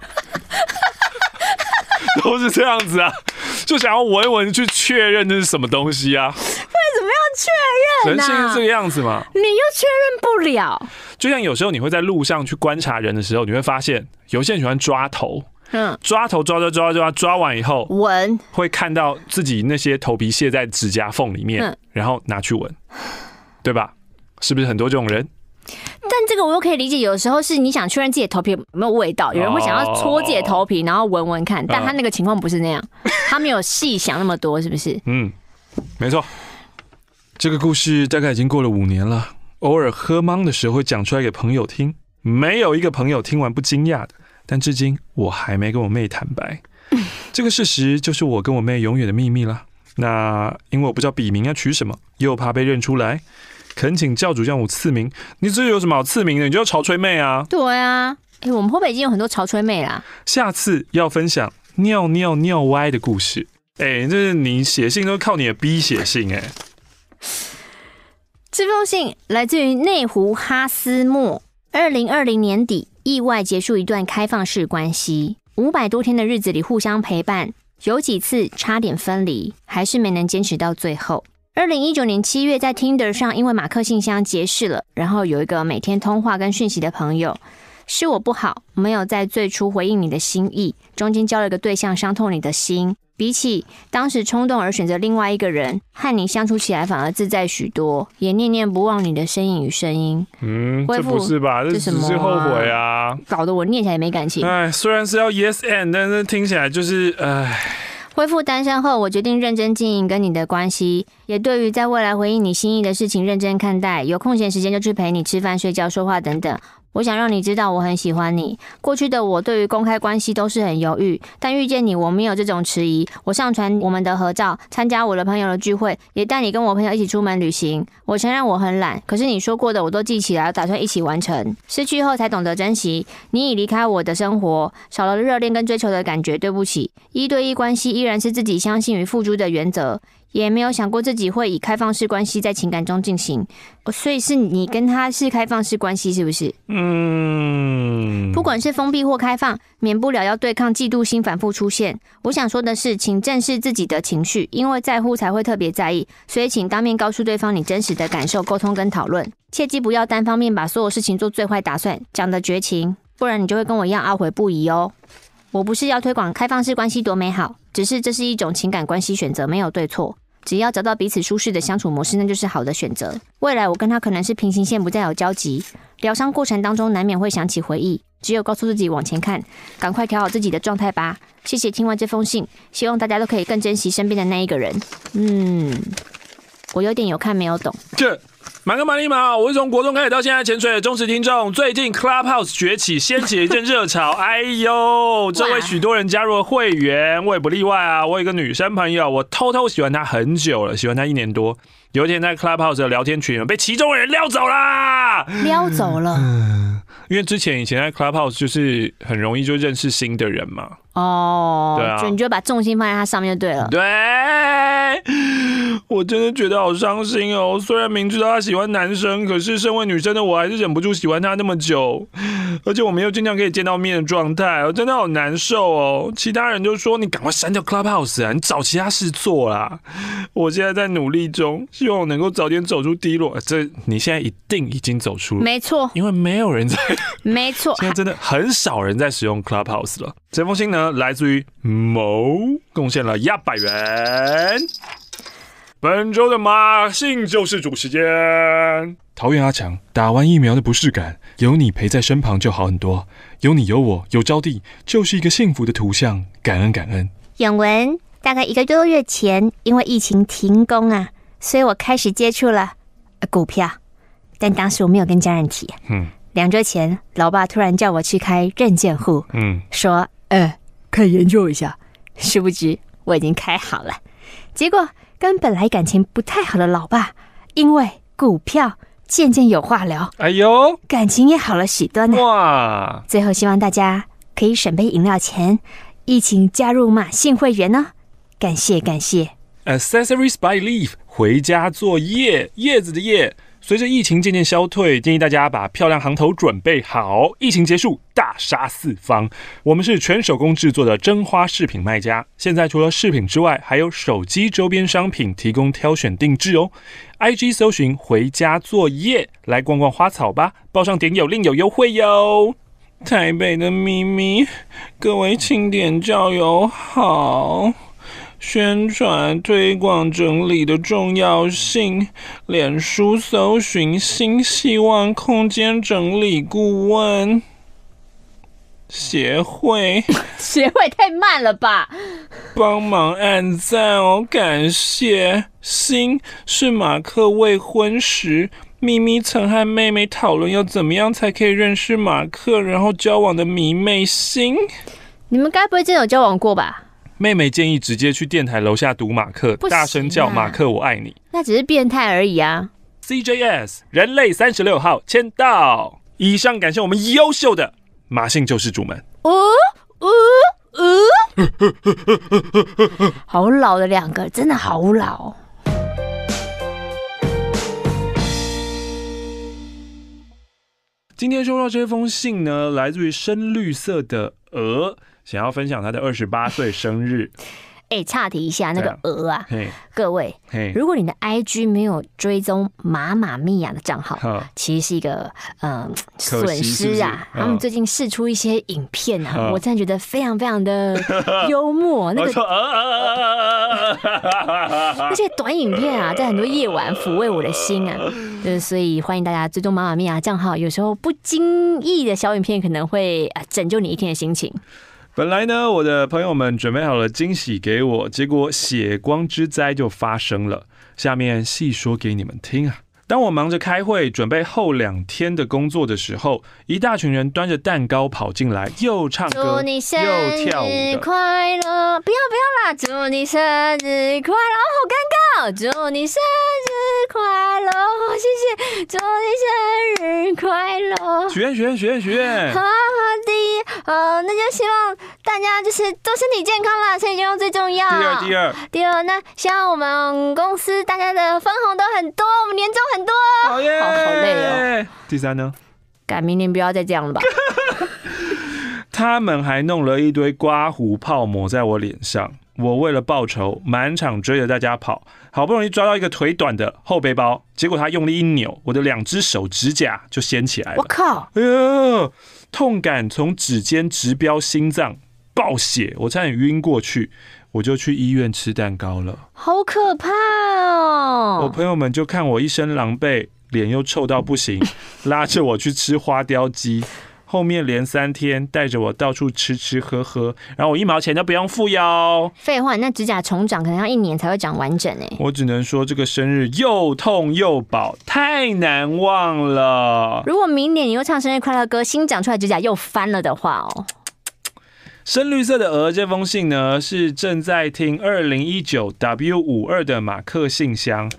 [LAUGHS] 都是这样子啊，就想要闻一闻去确认这是什么东西啊？为什么要确认呢？人性是这个样子嘛？你又确认不了，就像有时候你会在路上去观察人的时候，你会发现有些人喜欢抓头。嗯，抓头抓抓抓抓抓完以后闻，会看到自己那些头皮屑在指甲缝里面，然后拿去闻，[SIGHS] 对吧？是不是很多这种人？但这个我又可以理解，有时候是你想确认自己的头皮有没有味道，有人会想要搓自己的头皮，然后闻闻看，但他那个情况不是那样，他没有细想那么多，是不是？嗯，没错。这个故事大概已经过了五年了，偶尔喝茫的时候会讲出来给朋友听，没有一个朋友听完不惊讶的。但至今我还没跟我妹坦白，[LAUGHS] 这个事实就是我跟我妹永远的秘密了。那因为我不知道笔名要取什么，又怕被认出来，恳请教主让我赐名。你这有什么好赐名的？你就叫潮吹妹啊。对啊，哎，我们后北已经有很多潮吹妹啦。下次要分享尿尿尿歪的故事。哎，这是你写信都靠你的逼写信哎。这封信来自于内湖哈斯莫。二零二零年底，意外结束一段开放式关系，五百多天的日子里互相陪伴，有几次差点分离，还是没能坚持到最后。二零一九年七月，在 Tinder 上因为马克信箱结识了，然后有一个每天通话跟讯息的朋友。是我不好，没有在最初回应你的心意，中间交了个对象，伤透你的心。比起当时冲动而选择另外一个人，和你相处起来反而自在许多，也念念不忘你的身影与声音。嗯，这不是吧？这只是后悔啊，搞得我念起来也没感情。哎，虽然是要 yes and，但是听起来就是哎。恢复单身后，我决定认真经营跟你的关系，也对于在未来回应你心意的事情认真看待。有空闲时间就去陪你吃饭、睡觉、说话等等。我想让你知道我很喜欢你。过去的我对于公开关系都是很犹豫，但遇见你，我没有这种迟疑。我上传我们的合照，参加我的朋友的聚会，也带你跟我朋友一起出门旅行。我承认我很懒，可是你说过的我都记起来，打算一起完成。失去后才懂得珍惜，你已离开我的生活，少了热恋跟追求的感觉。对不起，一对一关系依然是自己相信与付诸的原则。也没有想过自己会以开放式关系在情感中进行，所以是你跟他是开放式关系，是不是？嗯，不管是封闭或开放，免不了要对抗嫉妒心反复出现。我想说的是，请正视自己的情绪，因为在乎才会特别在意，所以请当面告诉对方你真实的感受，沟通跟讨论，切记不要单方面把所有事情做最坏打算，讲的绝情，不然你就会跟我一样懊悔不已哦。我不是要推广开放式关系多美好，只是这是一种情感关系选择，没有对错。只要找到彼此舒适的相处模式，那就是好的选择。未来我跟他可能是平行线，不再有交集。疗伤过程当中难免会想起回忆，只有告诉自己往前看，赶快调好自己的状态吧。谢谢听完这封信，希望大家都可以更珍惜身边的那一个人。嗯，我有点有看没有懂。这。马哥、马利马，我是从国中开始到现在潜水的忠实听众。最近 Clubhouse 崛起，掀起了一阵热潮。哎呦，[LAUGHS] 这位许多人加入了会员，我也不例外啊。我有一个女生朋友，我偷偷喜欢她很久了，喜欢她一年多。有一天在 Clubhouse 的聊天群被其中的人撩走啦，撩走了。嗯，因为之前以前在 Clubhouse 就是很容易就认识新的人嘛。哦，对啊，就你就把重心放在他上面就对了。对，[LAUGHS] 我真的觉得好伤心哦。虽然明知道他喜欢男生，可是身为女生的我还是忍不住喜欢他那么久，而且我们又经常可以见到面的状态，我真的好难受哦。其他人就说你赶快删掉 Clubhouse 啊，你找其他事做啦。我现在在努力中，希望我能够早点走出低落。这你现在一定已经走出了，没错，因为没有人在，[LAUGHS] 没错，现在真的很少人在使用 Clubhouse 了。这封信呢，来自于某，贡献了一百元。本周的马信救世主时间。桃园阿强打完疫苗的不适感，有你陪在身旁就好很多。有你有我有招娣，就是一个幸福的图像。感恩感恩。永文，大概一个多月前，因为疫情停工啊，所以我开始接触了股票，但当时我没有跟家人提。嗯。两周前，老爸突然叫我去开认券户，嗯，说。呃，可以研究一下。殊不知我已经开好了，结果跟本来感情不太好的老爸，因为股票渐渐有话聊，哎呦，感情也好了许多呢。哇！最后希望大家可以省杯饮料钱，一起加入马信会员呢。感谢感谢。Accessories by Leaf，回家做叶，叶子的叶。随着疫情渐渐消退，建议大家把漂亮行头准备好。疫情结束，大杀四方。我们是全手工制作的真花饰品卖家。现在除了饰品之外，还有手机周边商品提供挑选定制哦。IG 搜寻“回家作业”，来逛逛花草吧。报上点有另有优惠哟。台北的秘密，各位庆典教友好。宣传推广整理的重要性。脸书搜寻新希望空间整理顾问协会。[LAUGHS] 协会太慢了吧？帮忙按赞哦，感谢。新是马克未婚时，咪咪曾和妹妹讨论要怎么样才可以认识马克，然后交往的迷妹星。你们该不会真的有交往过吧？妹妹建议直接去电台楼下堵马克，啊、大声叫马克我爱你。那只是变态而已啊！CJS 人类三十六号签到。以上感谢我们优秀的马姓救世主们。哦哦哦！[LAUGHS] 好老的两个，真的好老。今天收到这封信呢，来自于深绿色的鹅，想要分享他的二十八岁生日。[LAUGHS] 哎、欸，岔题一下，那个鹅啊，嘿各位，如果你的 IG 没有追踪妈妈咪呀的账号，其实是一个嗯损失啊。嗯他们最近试出一些影片啊，嗯我真的觉得非常非常的 [LAUGHS] 幽默。那个那些短影片啊，[LAUGHS] 在很多夜晚抚慰我的心啊，就是所以欢迎大家追踪妈妈咪呀账号，有时候不经意的小影片可能会啊拯救你一天的心情。本来呢，我的朋友们准备好了惊喜给我，结果血光之灾就发生了。下面细说给你们听啊。当我忙着开会，准备后两天的工作的时候，一大群人端着蛋糕跑进来，又唱歌祝你生又跳舞日。快乐！不要不要啦！祝你生日快乐！好尴尬！祝你生日快乐！谢谢！祝你生日快乐！许愿许愿许愿许愿！好好的，呃，那就希望大家就是都身体健康啦，身体健康最重要。第二第二，第二，那希望我们公司大家的分红都很多，我们年终很多。好耶！好好累哦。第三呢？改明年不要再这样了吧。[LAUGHS] 他们还弄了一堆刮胡泡抹在我脸上。我为了报仇，满场追着大家跑，好不容易抓到一个腿短的后背包，结果他用力一扭，我的两只手指甲就掀起来了。我靠！哎呀，痛感从指尖直飙心脏，爆血，我差点晕过去，我就去医院吃蛋糕了。好可怕哦！我朋友们就看我一身狼狈，脸又臭到不行，[LAUGHS] 拉着我去吃花雕鸡。后面连三天带着我到处吃吃喝喝，然后我一毛钱都不用付哟。废话，那指甲重长可能要一年才会长完整哎。我只能说这个生日又痛又饱，太难忘了。如果明年你又唱生日快乐歌，新长出来指甲又翻了的话哦。深绿色的鹅这封信呢，是正在听二零一九 W 五二的马克信箱。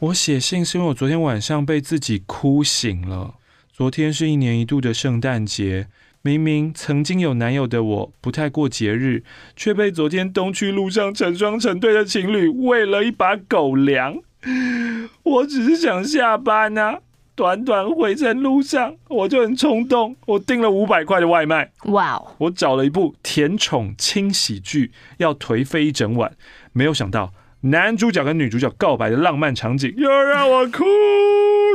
我写信是因为我昨天晚上被自己哭醒了。昨天是一年一度的圣诞节，明明曾经有男友的我不太过节日，却被昨天东区路上成双成对的情侣喂了一把狗粮。[LAUGHS] 我只是想下班啊，短短回程路上我就很冲动，我订了五百块的外卖。哇哦！我找了一部甜宠轻喜剧，要颓废一整晚，没有想到男主角跟女主角告白的浪漫场景，又让我哭，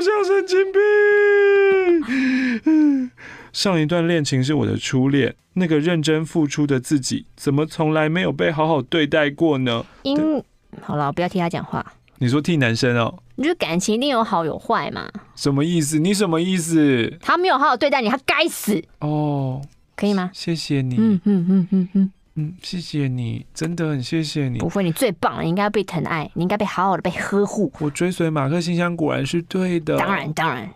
像神经病。上一段恋情是我的初恋，那个认真付出的自己，怎么从来没有被好好对待过呢？因好了，不要替他讲话。你说替男生哦？你觉得感情一定有好有坏嘛？什么意思？你什么意思？他没有好好对待你，他该死。哦，可以吗？谢谢你，嗯嗯嗯嗯嗯嗯，谢谢你，真的很谢谢你不。会，你最棒了，你应该要被疼爱，你应该被好好的被呵护。我追随马克信箱果然是对的。当然当然，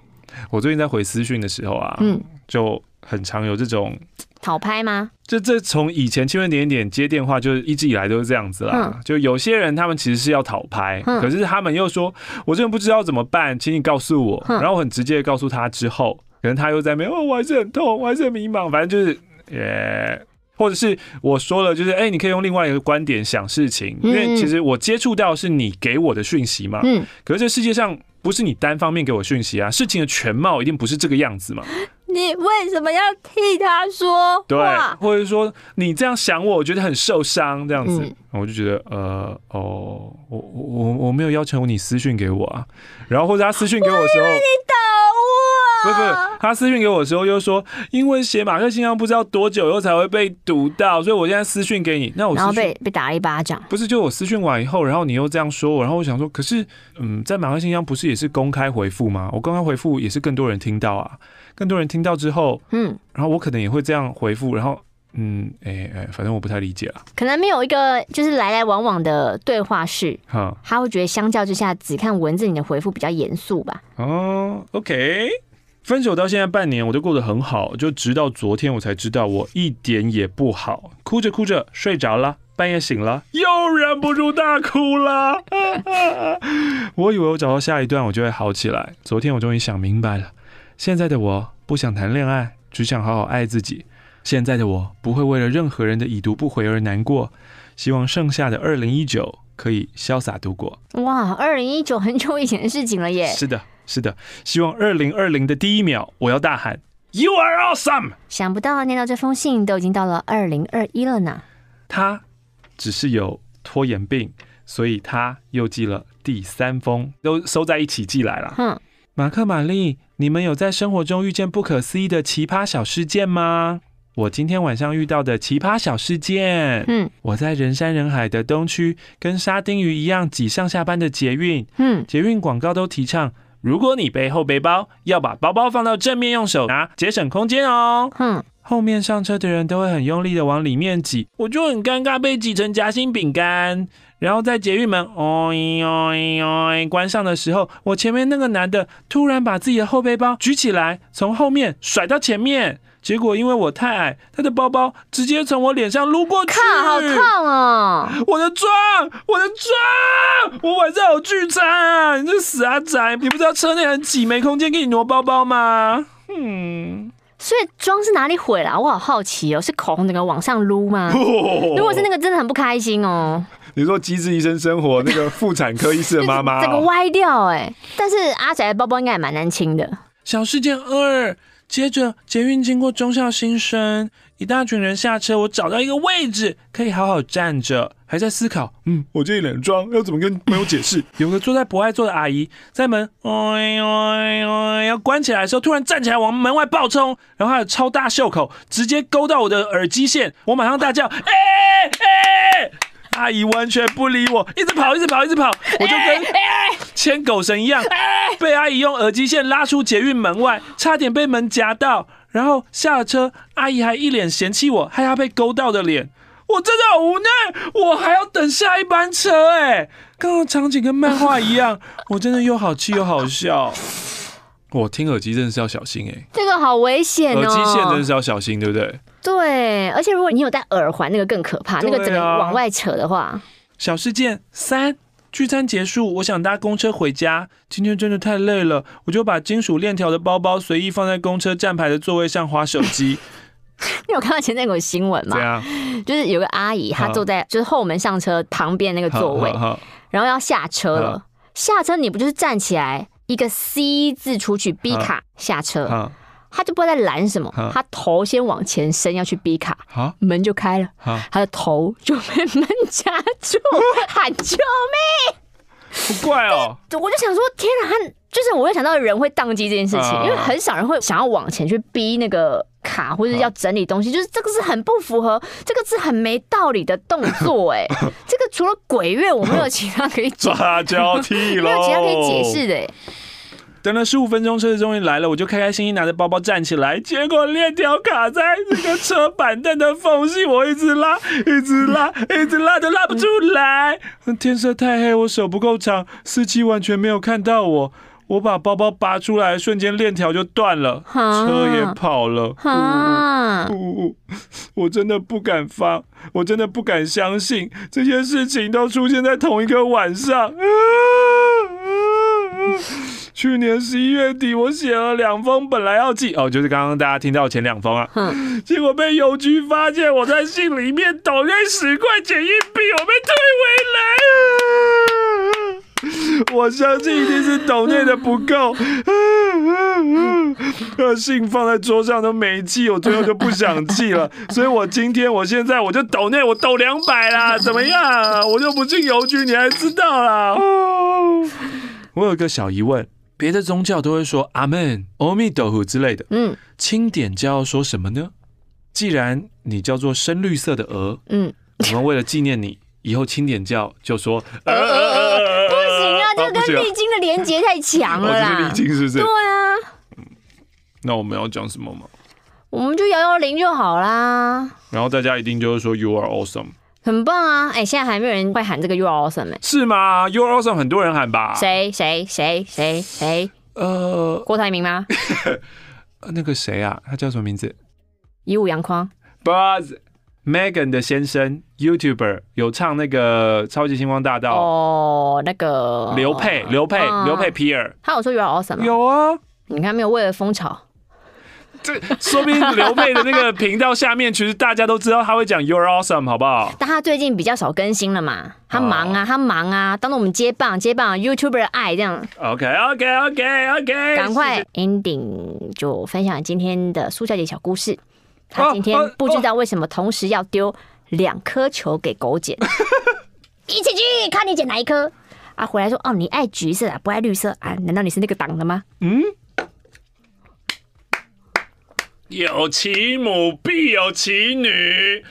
我最近在回私讯的时候啊，嗯，就很常有这种，讨拍吗？就这从以前千分点点接电话，就是一直以来都是这样子啦。嗯就有些人他们其实是要讨拍，嗯可是他们又说，我真的不知道怎么办，请你告诉我。嗯然后我很直接的告诉他之后，可能他又在那边，哦，我还是很痛，我还是很迷茫，反正就是，呃，或者是我说了，就是，哎、你可以用另外一个观点想事情，因为其实我接触到是你给我的讯息嘛，嗯，可是这世界上不是你单方面给我讯息啊，事情的全貌一定不是这个样子嘛。你为什么要替他说对话？，或者说你这样想我，我觉得很受伤，这样子，嗯我就觉得呃哦，我我我我没有要求你私讯给我啊，然后或者他私讯给我的时候，不是懂我。他私讯给我的时候又说，因为写马克信箱不知道多久以后才会被读到，所以我现在私讯给你，那我然后被被打了一巴掌。不是就我私讯完以后，然后你又这样说我，然后我想说，可是嗯，在马克信箱不是也是公开回复吗？我公开回复也是更多人听到啊，更多人听到之后。嗯，然后我可能也会这样回复，然后嗯，哎哎，反正我不太理解啊，可能没有一个就是来来往往的对话式，哈，他会觉得相较之下，只看文字你的回复比较严肃吧。哦，OK，分手到现在半年，我都过得很好，就直到昨天我才知道我一点也不好，哭着哭着睡着了，半夜醒了 [LAUGHS] 又忍不住大哭了，[LAUGHS] 我以为我找到下一段我就会好起来，昨天我终于想明白了，现在的我不想谈恋爱，只想好好爱自己。现在的我不会为了任何人的已读不回而难过，希望剩下的二零一九可以潇洒度过。哇，二零一九很久以前的事情了耶。是的，是的，希望二零二零的第一秒，我要大喊 “You are awesome”。想不到念到这封信都已经到了二零二一了呢。他只是有拖延病，所以他又寄了第三封，都收在一起寄来了。哼，马克、玛丽，你们有在生活中遇见不可思议的奇葩小事件吗？我今天晚上遇到的奇葩小事件，嗯，我在人山人海的东区，跟沙丁鱼一样挤上下班的捷运，嗯，捷运广告都提倡，如果你背后背包，要把包包放到正面用手拿，节省空间哦。哼，后面上车的人都会很用力的往里面挤，我就很尴尬被挤成夹心饼干。然后在捷运门哦咦哦咦哦咦关上的时候，我前面那个男的突然把自己的后背包举起来，从后面甩到前面。结果因为我太矮，他的包包直接从我脸上撸过去，看，好痛哦！我的妆，我的妆，我晚上有聚餐啊！你这死阿宅，你不知道车内很挤，没空间给你挪包包吗？嗯，所以妆是哪里毁了？我好好奇哦，是口红整个往上撸吗？[LAUGHS] 如果是那个，真的很不开心哦。你说《机智医生生活》那个妇产科医师的妈妈，[LAUGHS] 整个歪掉哎！但是阿宅的包包应该也蛮难清的。小事件二。接着，捷运经过忠孝新生，一大群人下车，我找到一个位置可以好好站着，还在思考，嗯，我这一脸妆要怎么跟朋友解释？[LAUGHS] 有个坐在博爱座的阿姨在门，哎呦哎呦，要关起来的时候，突然站起来往门外暴冲，然后还有超大袖口，直接勾到我的耳机线，我马上大叫，哎哎！阿姨完全不理我，一直跑，一直跑，一直跑，我就跟牵狗绳一样，被阿姨用耳机线拉出捷运门外，差点被门夹到。然后下了车，阿姨还一脸嫌弃我，害她被勾到的脸。我真的好无奈，我还要等下一班车。哎，刚刚场景跟漫画一样，[LAUGHS] 我真的又好气又好笑。我听耳机真的是要小心哎，这个好危险哦，耳机线真的是要小心，对不对？对，而且如果你有戴耳环，那个更可怕，啊、那个整个往外扯的话。小事件三，聚餐结束，我想搭公车回家。今天真的太累了，我就把金属链条的包包随意放在公车站牌的座位上划手机。[LAUGHS] [LAUGHS] 你有看到前阵有个新闻吗？样就是有个阿姨，她坐在就是后门上车旁边那个座位，然后要下车了。下车你不就是站起来一个 C 字出去 B 卡下车？他就不知道在拦什么，他头先往前伸要去逼卡，门就开了，他的头就被门夹住，[LAUGHS] 喊救命！不怪哦，我就想说，天啊，他就是我会想到人会宕机这件事情，因为很少人会想要往前去逼那个卡或者要整理东西，就是这个是很不符合，这个是很没道理的动作，哎，[LAUGHS] 这个除了鬼月，我没有其他可以抓交替了，没有其他可以解 [LAUGHS] 释的，哎。等了十五分钟，车子终于来了，我就开开心心拿着包包站起来，结果链条卡在那个车板凳的缝隙，我一直拉，[LAUGHS] 一直拉，一直拉都拉不出来。天色太黑，我手不够长，司机完全没有看到我。我把包包拔出来，瞬间链条就断了，车也跑了。呜呜，我真的不敢发，我真的不敢相信这些事情都出现在同一个晚上。去年十一月底，我写了两封，本来要寄哦，就是刚刚大家听到前两封啊，哼结果被邮局发现，我在信里面抖那十块钱硬币，我被退回来了。我相信一定是抖内的不够，那信放在桌上都没寄，我最后就不想寄了，所以我今天我现在我就抖内，我抖两百啦，怎么样？我就不进邮局，你还知道啦。我有个小疑问。别的宗教都会说阿门、阿弥陀佛之类的，嗯，清点教要说什么呢？既然你叫做深绿色的鹅，嗯，我们为了纪念你，以后清点教就说，呃呃呃，不行啊，这跟历经的连接太强了啦，历经是不是？对啊，那我们要讲什么吗？我们就摇摇铃就好啦。然后大家一定就是说 You are awesome。很棒啊！哎，现在还没有人会喊这个 “You are awesome” 哎，是吗？“You are awesome” 很多人喊吧？谁谁谁谁谁？呃，郭台铭吗？[LAUGHS] 那个谁啊？他叫什么名字？以武扬匡。Buzz Megan 的先生，YouTuber 有唱那个《超级星光大道》哦，那个刘佩，刘佩，刘佩皮尔，他有说 “You are awesome” 吗？有啊，你看没有？为了风潮。这说不定刘备的那个频道下面，其实大家都知道他会讲 You're awesome，好不好？但他最近比较少更新了嘛，他忙啊，他忙啊，当做我们接棒接棒 YouTuber 的爱这样。OK OK OK OK，赶快 ending 就分享今天的苏小姐小故事。他今天不知道为什么同时要丢两颗球给狗捡，[LAUGHS] 一起去看你捡哪一颗啊？回来说哦，你爱橘色啊，不爱绿色啊？难道你是那个党的吗？嗯。有其母必有其女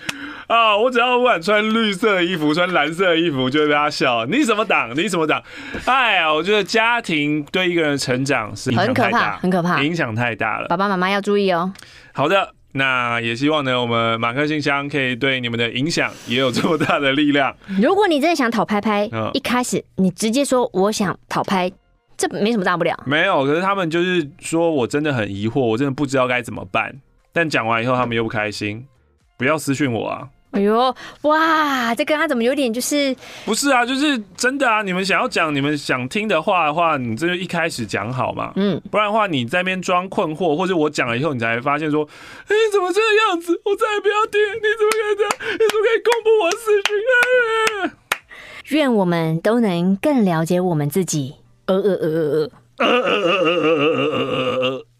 啊！我只要不管穿绿色的衣服，穿蓝色的衣服，就会被他笑。你什么党？你什么党？哎呀，我觉得家庭对一个人的成长是很可怕，很可怕，影响太大了。爸爸妈妈要注意哦。好的，那也希望呢，我们马克信箱可以对你们的影响也有这么大的力量。如果你真的想讨拍拍，嗯，一开始你直接说我想讨拍。这没什么大不了，没有。可是他们就是说我真的很疑惑，我真的不知道该怎么办。但讲完以后，他们又不开心，不要私讯我啊！哎呦，哇，这跟他怎么有点就是……不是啊，就是真的啊！你们想要讲你们想听的话的话，你这就一开始讲好嘛，嗯，不然的话你在那边装困惑，或者我讲了以后，你才发现说，哎，怎么这个样子？我再也不要听，你怎么可以这样？你怎么可以公布我私讯？愿我们都能更了解我们自己。呃呃呃呃呃呃呃呃呃呃呃呃呃。